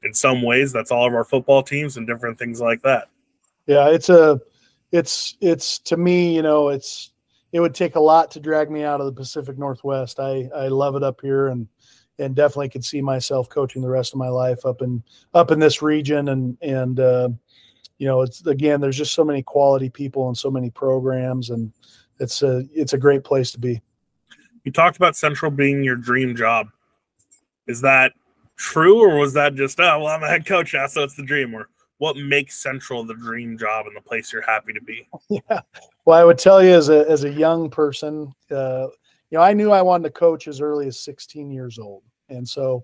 In some ways, that's all of our football teams and different things like that. Yeah, it's a, it's, it's to me, you know, it's, it would take a lot to drag me out of the Pacific Northwest. I, I love it up here and, and definitely could see myself coaching the rest of my life up in, up in this region and, and, uh, you know, it's again, there's just so many quality people and so many programs, and it's a it's a great place to be. You talked about Central being your dream job. Is that true, or was that just oh well, I'm a head coach now, so it's the dream? Or what makes Central the dream job and the place you're happy to be? *laughs* Yeah, well, I would tell you as a as a young person, uh, you know, I knew I wanted to coach as early as 16 years old, and so,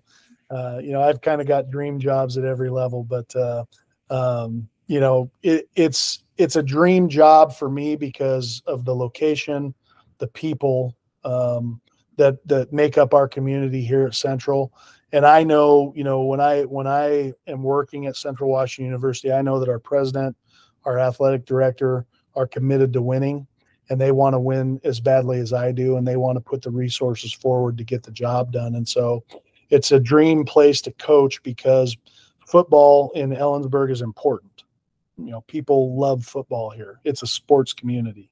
uh, you know, I've kind of got dream jobs at every level, but. Uh, um, you know, it, it's it's a dream job for me because of the location, the people um, that that make up our community here at Central. And I know, you know, when I when I am working at Central Washington University, I know that our president, our athletic director are committed to winning and they want to win as badly as I do and they want to put the resources forward to get the job done. And so it's a dream place to coach because football in Ellensburg is important you know people love football here. It's a sports community.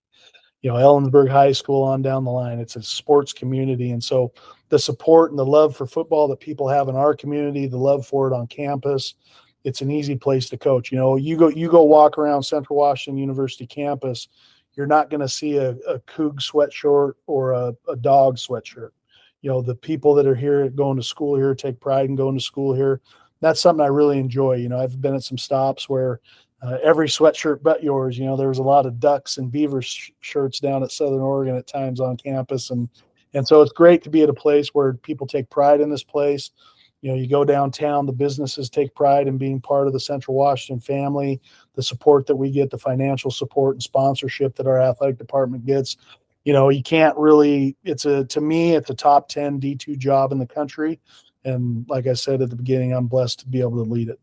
You know ellensburg high school on down the line it's a sports community. And so the support and the love for football that people have in our community the love for it on campus it's an easy place to coach. You know you go you go walk around central washington university campus you're not going to see a, a Coug sweatshirt or a, a dog sweatshirt. You know the people that are here going to school here take pride in going to school here. That's something i really enjoy. You know i've been at some stops where uh, every sweatshirt but yours. You know, there was a lot of ducks and beaver sh- shirts down at Southern Oregon at times on campus, and and so it's great to be at a place where people take pride in this place. You know, you go downtown, the businesses take pride in being part of the Central Washington family. The support that we get, the financial support and sponsorship that our athletic department gets. You know, you can't really. It's a to me, it's a top ten D two job in the country, and like I said at the beginning, I'm blessed to be able to lead it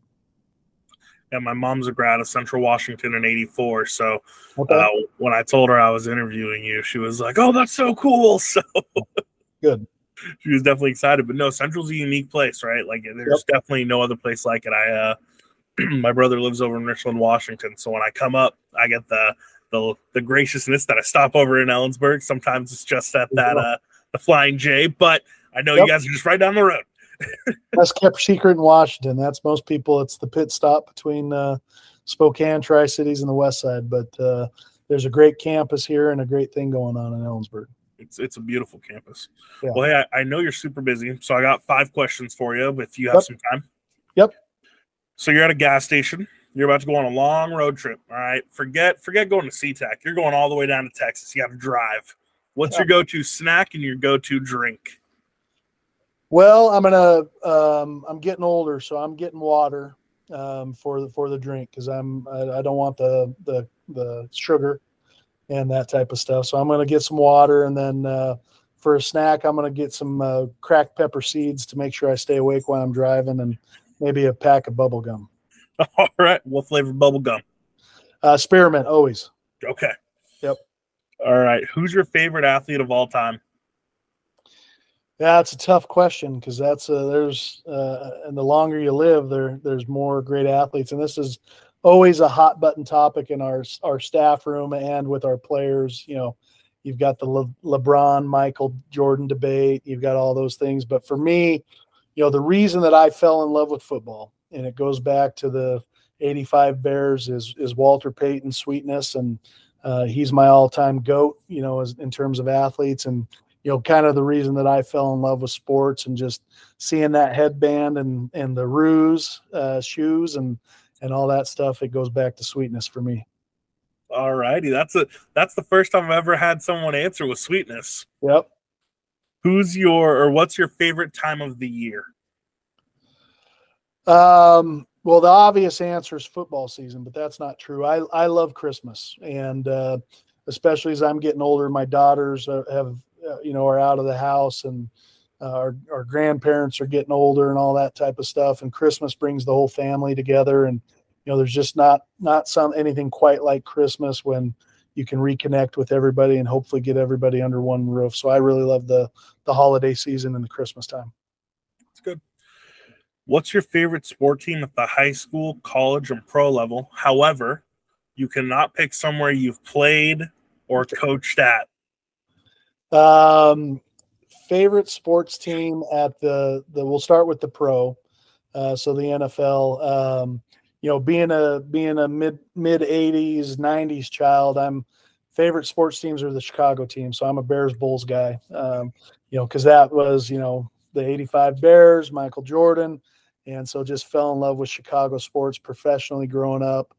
and my mom's a grad of Central Washington in '84. So okay. uh, when I told her I was interviewing you, she was like, "Oh, that's so cool!" *laughs* So good. she was definitely excited. But no, Central's a unique place, right? Like there's yep. definitely no other place like it. I uh *clears throat* my brother lives over in Richland, Washington. So when I come up, I get the the the graciousness that I stop over in Ellensburg. Sometimes it's just at that uh the Flying J, but I know yep. you guys are just right down the road. That's kept secret in Washington. That's most people. It's the pit stop between uh, Spokane, Tri Cities, and the West Side. But uh, there's a great campus here and a great thing going on in Ellensburg. It's it's a beautiful campus. Yeah. Well, hey, I, I, know you're super busy, so I got five questions for you. If you have yep. some time. Yep. So you're at a gas station. You're about to go on a long road trip. All right. Forget forget going to SeaTac. You're going all the way down to Texas. You have to drive. What's your go-to snack and your go-to drink? Well, I'm gonna. Um, I'm getting older, so I'm getting water um, for the for the drink because I'm. I, I, don't want the the the sugar and that type of stuff. So I'm gonna get some water, and then uh, for a snack, I'm gonna get some uh, cracked pepper seeds to make sure I stay awake while I'm driving, and maybe a pack of bubble gum. *laughs* All right, what flavor bubble gum? Uh, spearmint, always. Okay. Yep. All right. Who's your favorite athlete of all time? Yeah, it's a tough question because that's uh, there's uh, and the longer you live, there there's more great athletes, and this is always a hot button topic in our our staff room and with our players. You know, you've got the Le- LeBron, Michael Jordan debate, you've got all those things, but for me, you know, the reason that I fell in love with football, and it goes back to the '85 Bears, is is Walter Payton's sweetness and uh, he's my all-time goat, you know, as, in terms of athletes, and you know, kind of the reason that I fell in love with sports and just seeing that headband and and the ruse uh, shoes and and all that stuff. It goes back to sweetness for me. All righty, that's a that's the first time I've ever had someone answer with sweetness. Yep. Who's your or what's your favorite time of the year? Um, well, the obvious answer is football season, but that's not true. I, I love Christmas, and uh, especially as I'm getting older, my daughters have uh, you know are out of the house, and uh, our our grandparents are getting older, and all that type of stuff. And Christmas brings the whole family together, and you know there's just not not some anything quite like Christmas when you can reconnect with everybody and hopefully get everybody under one roof. So I really love the the holiday season and the Christmas time. It's good. What's your favorite sport team at the high school, college, and pro level? However, you cannot pick somewhere you've played or coached at. Um, favorite sports team at the the. We'll start with the pro. Uh, so the NFL. Um, you know, being a being a mid mid '80s '90s child, I'm favorite sports teams are the Chicago team. So I'm a Bears Bulls guy. Um, you know, because that was you know the '85 Bears, Michael Jordan and so just fell in love with Chicago sports professionally growing up.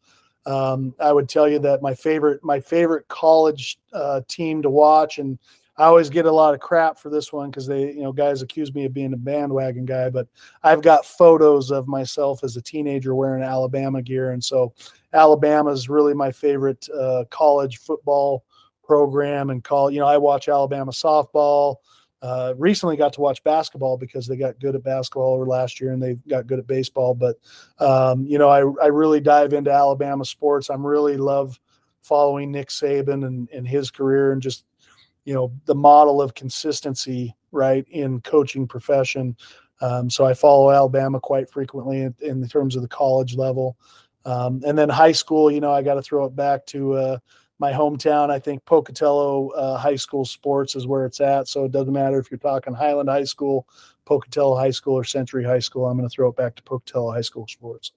Um, I would tell you that my favorite my favorite college uh, team to watch, and I always get a lot of crap for this one because they you know guys accuse me of being a bandwagon guy, but I've got photos of myself as a teenager wearing Alabama gear, and so Alabama is really my favorite uh, college football program and call you know I watch Alabama softball. Uh, recently got to watch basketball because they got good at basketball over last year and they got good at baseball. But um, you know, I, I really dive into Alabama sports. I'm really love following Nick Saban and, and his career and just you know the model of consistency right in coaching profession. Um, so I follow Alabama quite frequently in, in terms of the college level. Um, and then high school, you know, I got to throw it back to uh, my hometown. I think Pocatello uh, High School sports is where it's at. So it doesn't matter if you're talking Highland High School, Pocatello High School, or Century High School. I'm going to throw it back to Pocatello High School sports.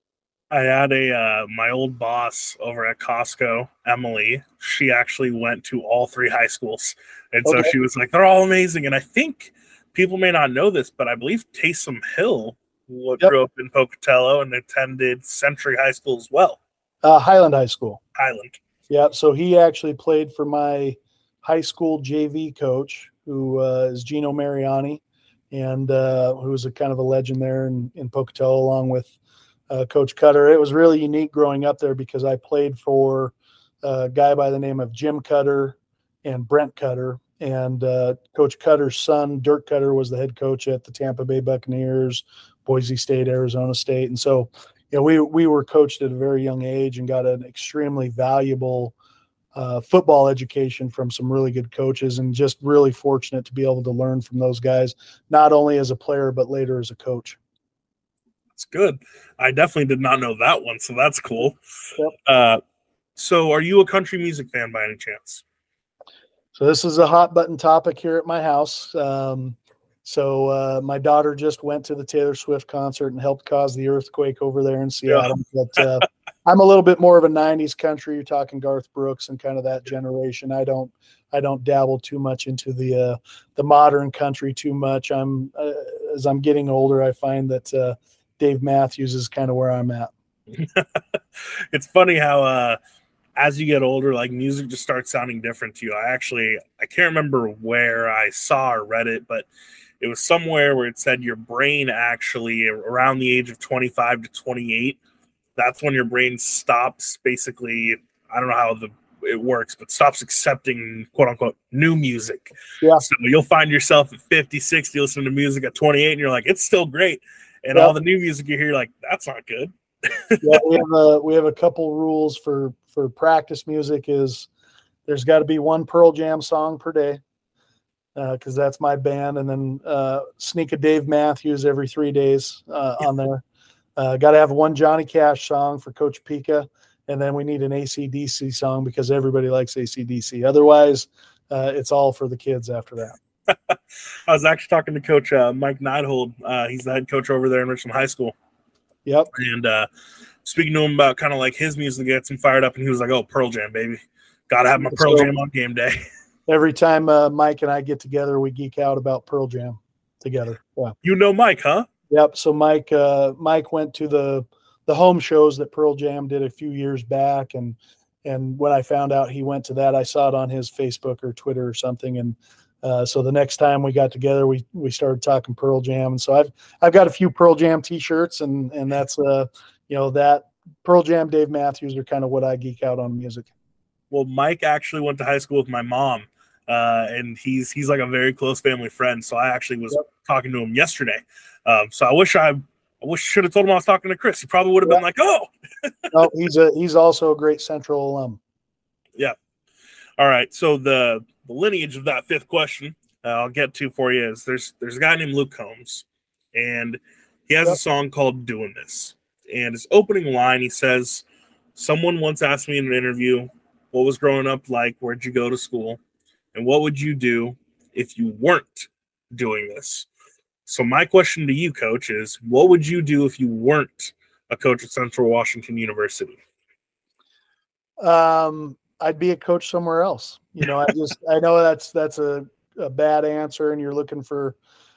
I had a uh, my old boss over at Costco, Emily. She actually went to all three high schools, and okay. so she was like, "They're all amazing." And I think people may not know this, but I believe Taysom Hill yep. grew up in Pocatello and attended Century High School as well. Uh, Highland High School. Highland. Yeah, so he actually played for my high school JV coach, who uh, is Gino Mariani, and uh, who was a kind of a legend there in, in Pocatello, along with uh, Coach Koetter. It was really unique growing up there because I played for a guy by the name of Jim Koetter and Brent Koetter, and uh, Coach Koetter's son, Dirk Koetter, was the head coach at the Tampa Bay Buccaneers, Boise State, Arizona State, and so you know, we we were coached at a very young age and got an extremely valuable uh, football education from some really good coaches, and just really fortunate to be able to learn from those guys, not only as a player but later as a coach. It's good. I definitely did not know that one, so that's cool. Yep. Uh, so, are you a country music fan by any chance? So, this is a hot button topic here at my house. Um, so, uh, my daughter just went to the Taylor Swift concert and helped cause the earthquake over there in Seattle. Yeah. but uh, *laughs* I'm a little bit more of a '90s country. You're talking Garth Brooks and kind of that generation. I don't, I don't dabble too much into the uh, the modern country too much. I'm uh, as I'm getting older, I find that uh, Dave Matthews is kind of where I'm at. *laughs* it's funny how uh, as you get older, like music just starts sounding different to you. I actually I can't remember where I saw or read it, but it was somewhere where it said your brain actually around the age of 25 to 28, that's when your brain stops basically. I don't know how the it works, but stops accepting quote unquote new music. Yeah. So you'll find yourself at 50, 60 listening to music at 28, and you're like, it's still great. And all the new music you hear, like, that's not good. yeah, we *laughs* have a we have a couple rules for for practice music is there's got to be one Pearl Jam song per day because uh, that's my band, and then uh, sneak a Dave Matthews every three days uh, on there. Uh, got to have one Johnny Cash song for Coach Pika, and then we need an ACDC song because everybody likes ACDC. Otherwise, uh, it's all for the kids after that. *laughs* I was actually talking to Coach uh, Mike Neidhold. he's the head coach over there in Richmond High School. Yep. And speaking to him about kind of like his music gets him fired up, and he was like, "Oh, Pearl Jam, baby, got to have my Pearl so, Jam on game day." *laughs* every time uh, Mike and I get together, we geek out about Pearl Jam together. Yeah. You know Mike, huh? Yep. So Mike, uh, Mike went to the the home shows that Pearl Jam did a few years back, and and when I found out he went to that, I saw it on his Facebook or Twitter or something, and uh, so the next time we got together, we we started talking Pearl Jam, and so I've I've got a few Pearl Jam T-shirts, and and that's uh you know that Pearl Jam, Dave Matthews are kind of what I geek out on music. Well, Mike actually went to high school with my mom, uh, and he's he's like a very close family friend. So I actually was yep. talking to him yesterday. Um, so I wish I, I wish should have told him I was talking to Chris. He probably would have yep. been like, "Oh." no, *laughs* he's a he's also a great Central alum. Yeah. All right. So the the lineage of that fifth question uh, I'll get to for you is there's there's a guy named Luke Combs, and he has yep. a song called "Doing This," and his opening line he says, "Someone once asked me in an interview." What was growing up like? Where'd you go to school? And what would you do if you weren't doing this? So, my question to you, coach, is what would you do if you weren't a coach at Central Washington University? Um, I'd be a coach somewhere else. You know, I just, *laughs* I know that's, that's a, a bad answer and you're looking for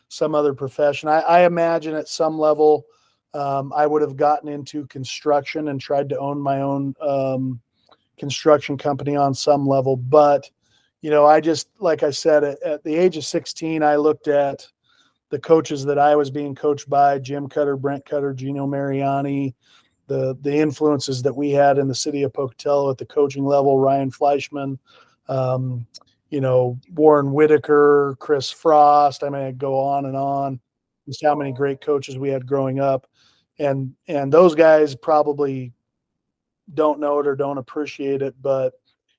some other profession. I, I imagine at some level, um, I would have gotten into construction and tried to own my own um, construction company on some level. But you know, I just, like I said, at, at, the age of 16, I looked at the coaches that I was being coached by Jim Koetter, Brent Koetter, Gino Mariani, the, the influences that we had in the city of Pocatello at the coaching level, Ryan Fleischman, um, you know, Warren Whitaker, Chris Frost. I mean, I'd go on and on. Just how many great coaches we had growing up. And, and those guys probably don't know it or don't appreciate it, but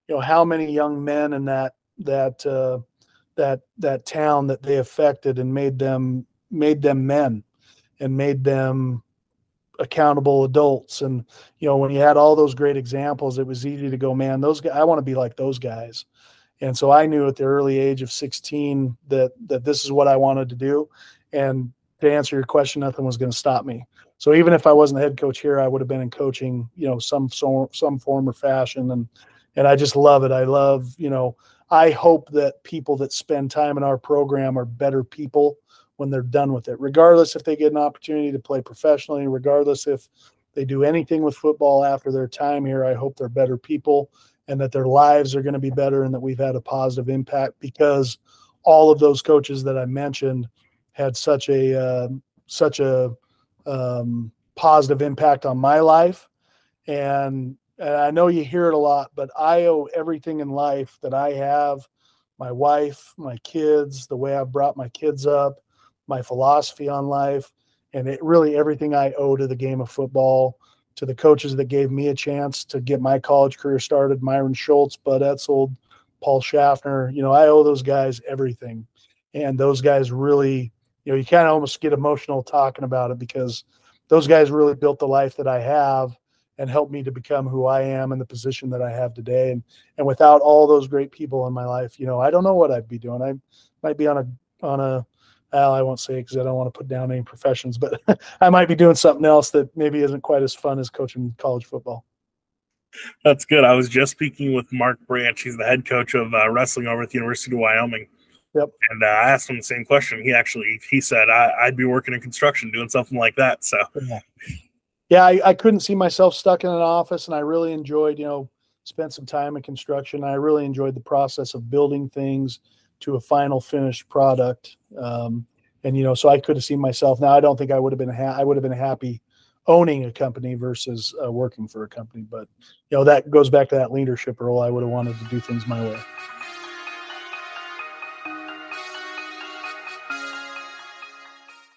you know how many young men in that that uh, that that town that they affected and made them made them men and made them accountable adults. And you know when you had all those great examples it was easy to go man those guys i want to be like those guys. And so i knew at the early age of 16 that that this is what i wanted to do. And to answer your question nothing was going to stop me. So even if i wasn't the head coach here i would have been in coaching you know some some, some form or fashion. And and I just love it. I love, you know, I hope that people that spend time in our program are better people when they're done with it, regardless if they get an opportunity to play professionally, regardless if they do anything with football after their time here. I hope they're better people and that their lives are going to be better and that we've had a positive impact because all of those coaches that I mentioned had such a uh, such a um, positive impact on my life and and I know you hear it a lot, but I owe everything in life that I have my wife, my kids, the way I've brought my kids up, my philosophy on life, and it really everything I owe to the game of football to the coaches that gave me a chance to get my college career started, Myron Schultz, Bud Etzold, Paul Schaffner. You know, I owe those guys everything. And those guys really, you know, you kind of almost get emotional talking about it because those guys really built the life that I have and helped me to become who I am and the position that I have today. And and without all those great people in my life, you know, I don't know what I'd be doing. I might be on a on a well, I won't say because I don't want to put down any professions, but *laughs* I might be doing something else that maybe isn't quite as fun as coaching college football. That's good. I was just speaking with Mark Branch. He's the head coach of uh, wrestling over at the University of Wyoming. Yep. And uh, I asked him the same question. He actually he said I, would be working in construction, doing something like that. So. Yeah, yeah I, I couldn't see myself stuck in an office, and I really enjoyed, you know, spent some time in construction. I really enjoyed the process of building things to a final finished product. Um, and you know, so I could have seen myself. Now, I don't think I would have been ha- I would have been happy owning a company versus uh, working for a company. But you know, that goes back to that leadership role. I would have wanted to do things my way.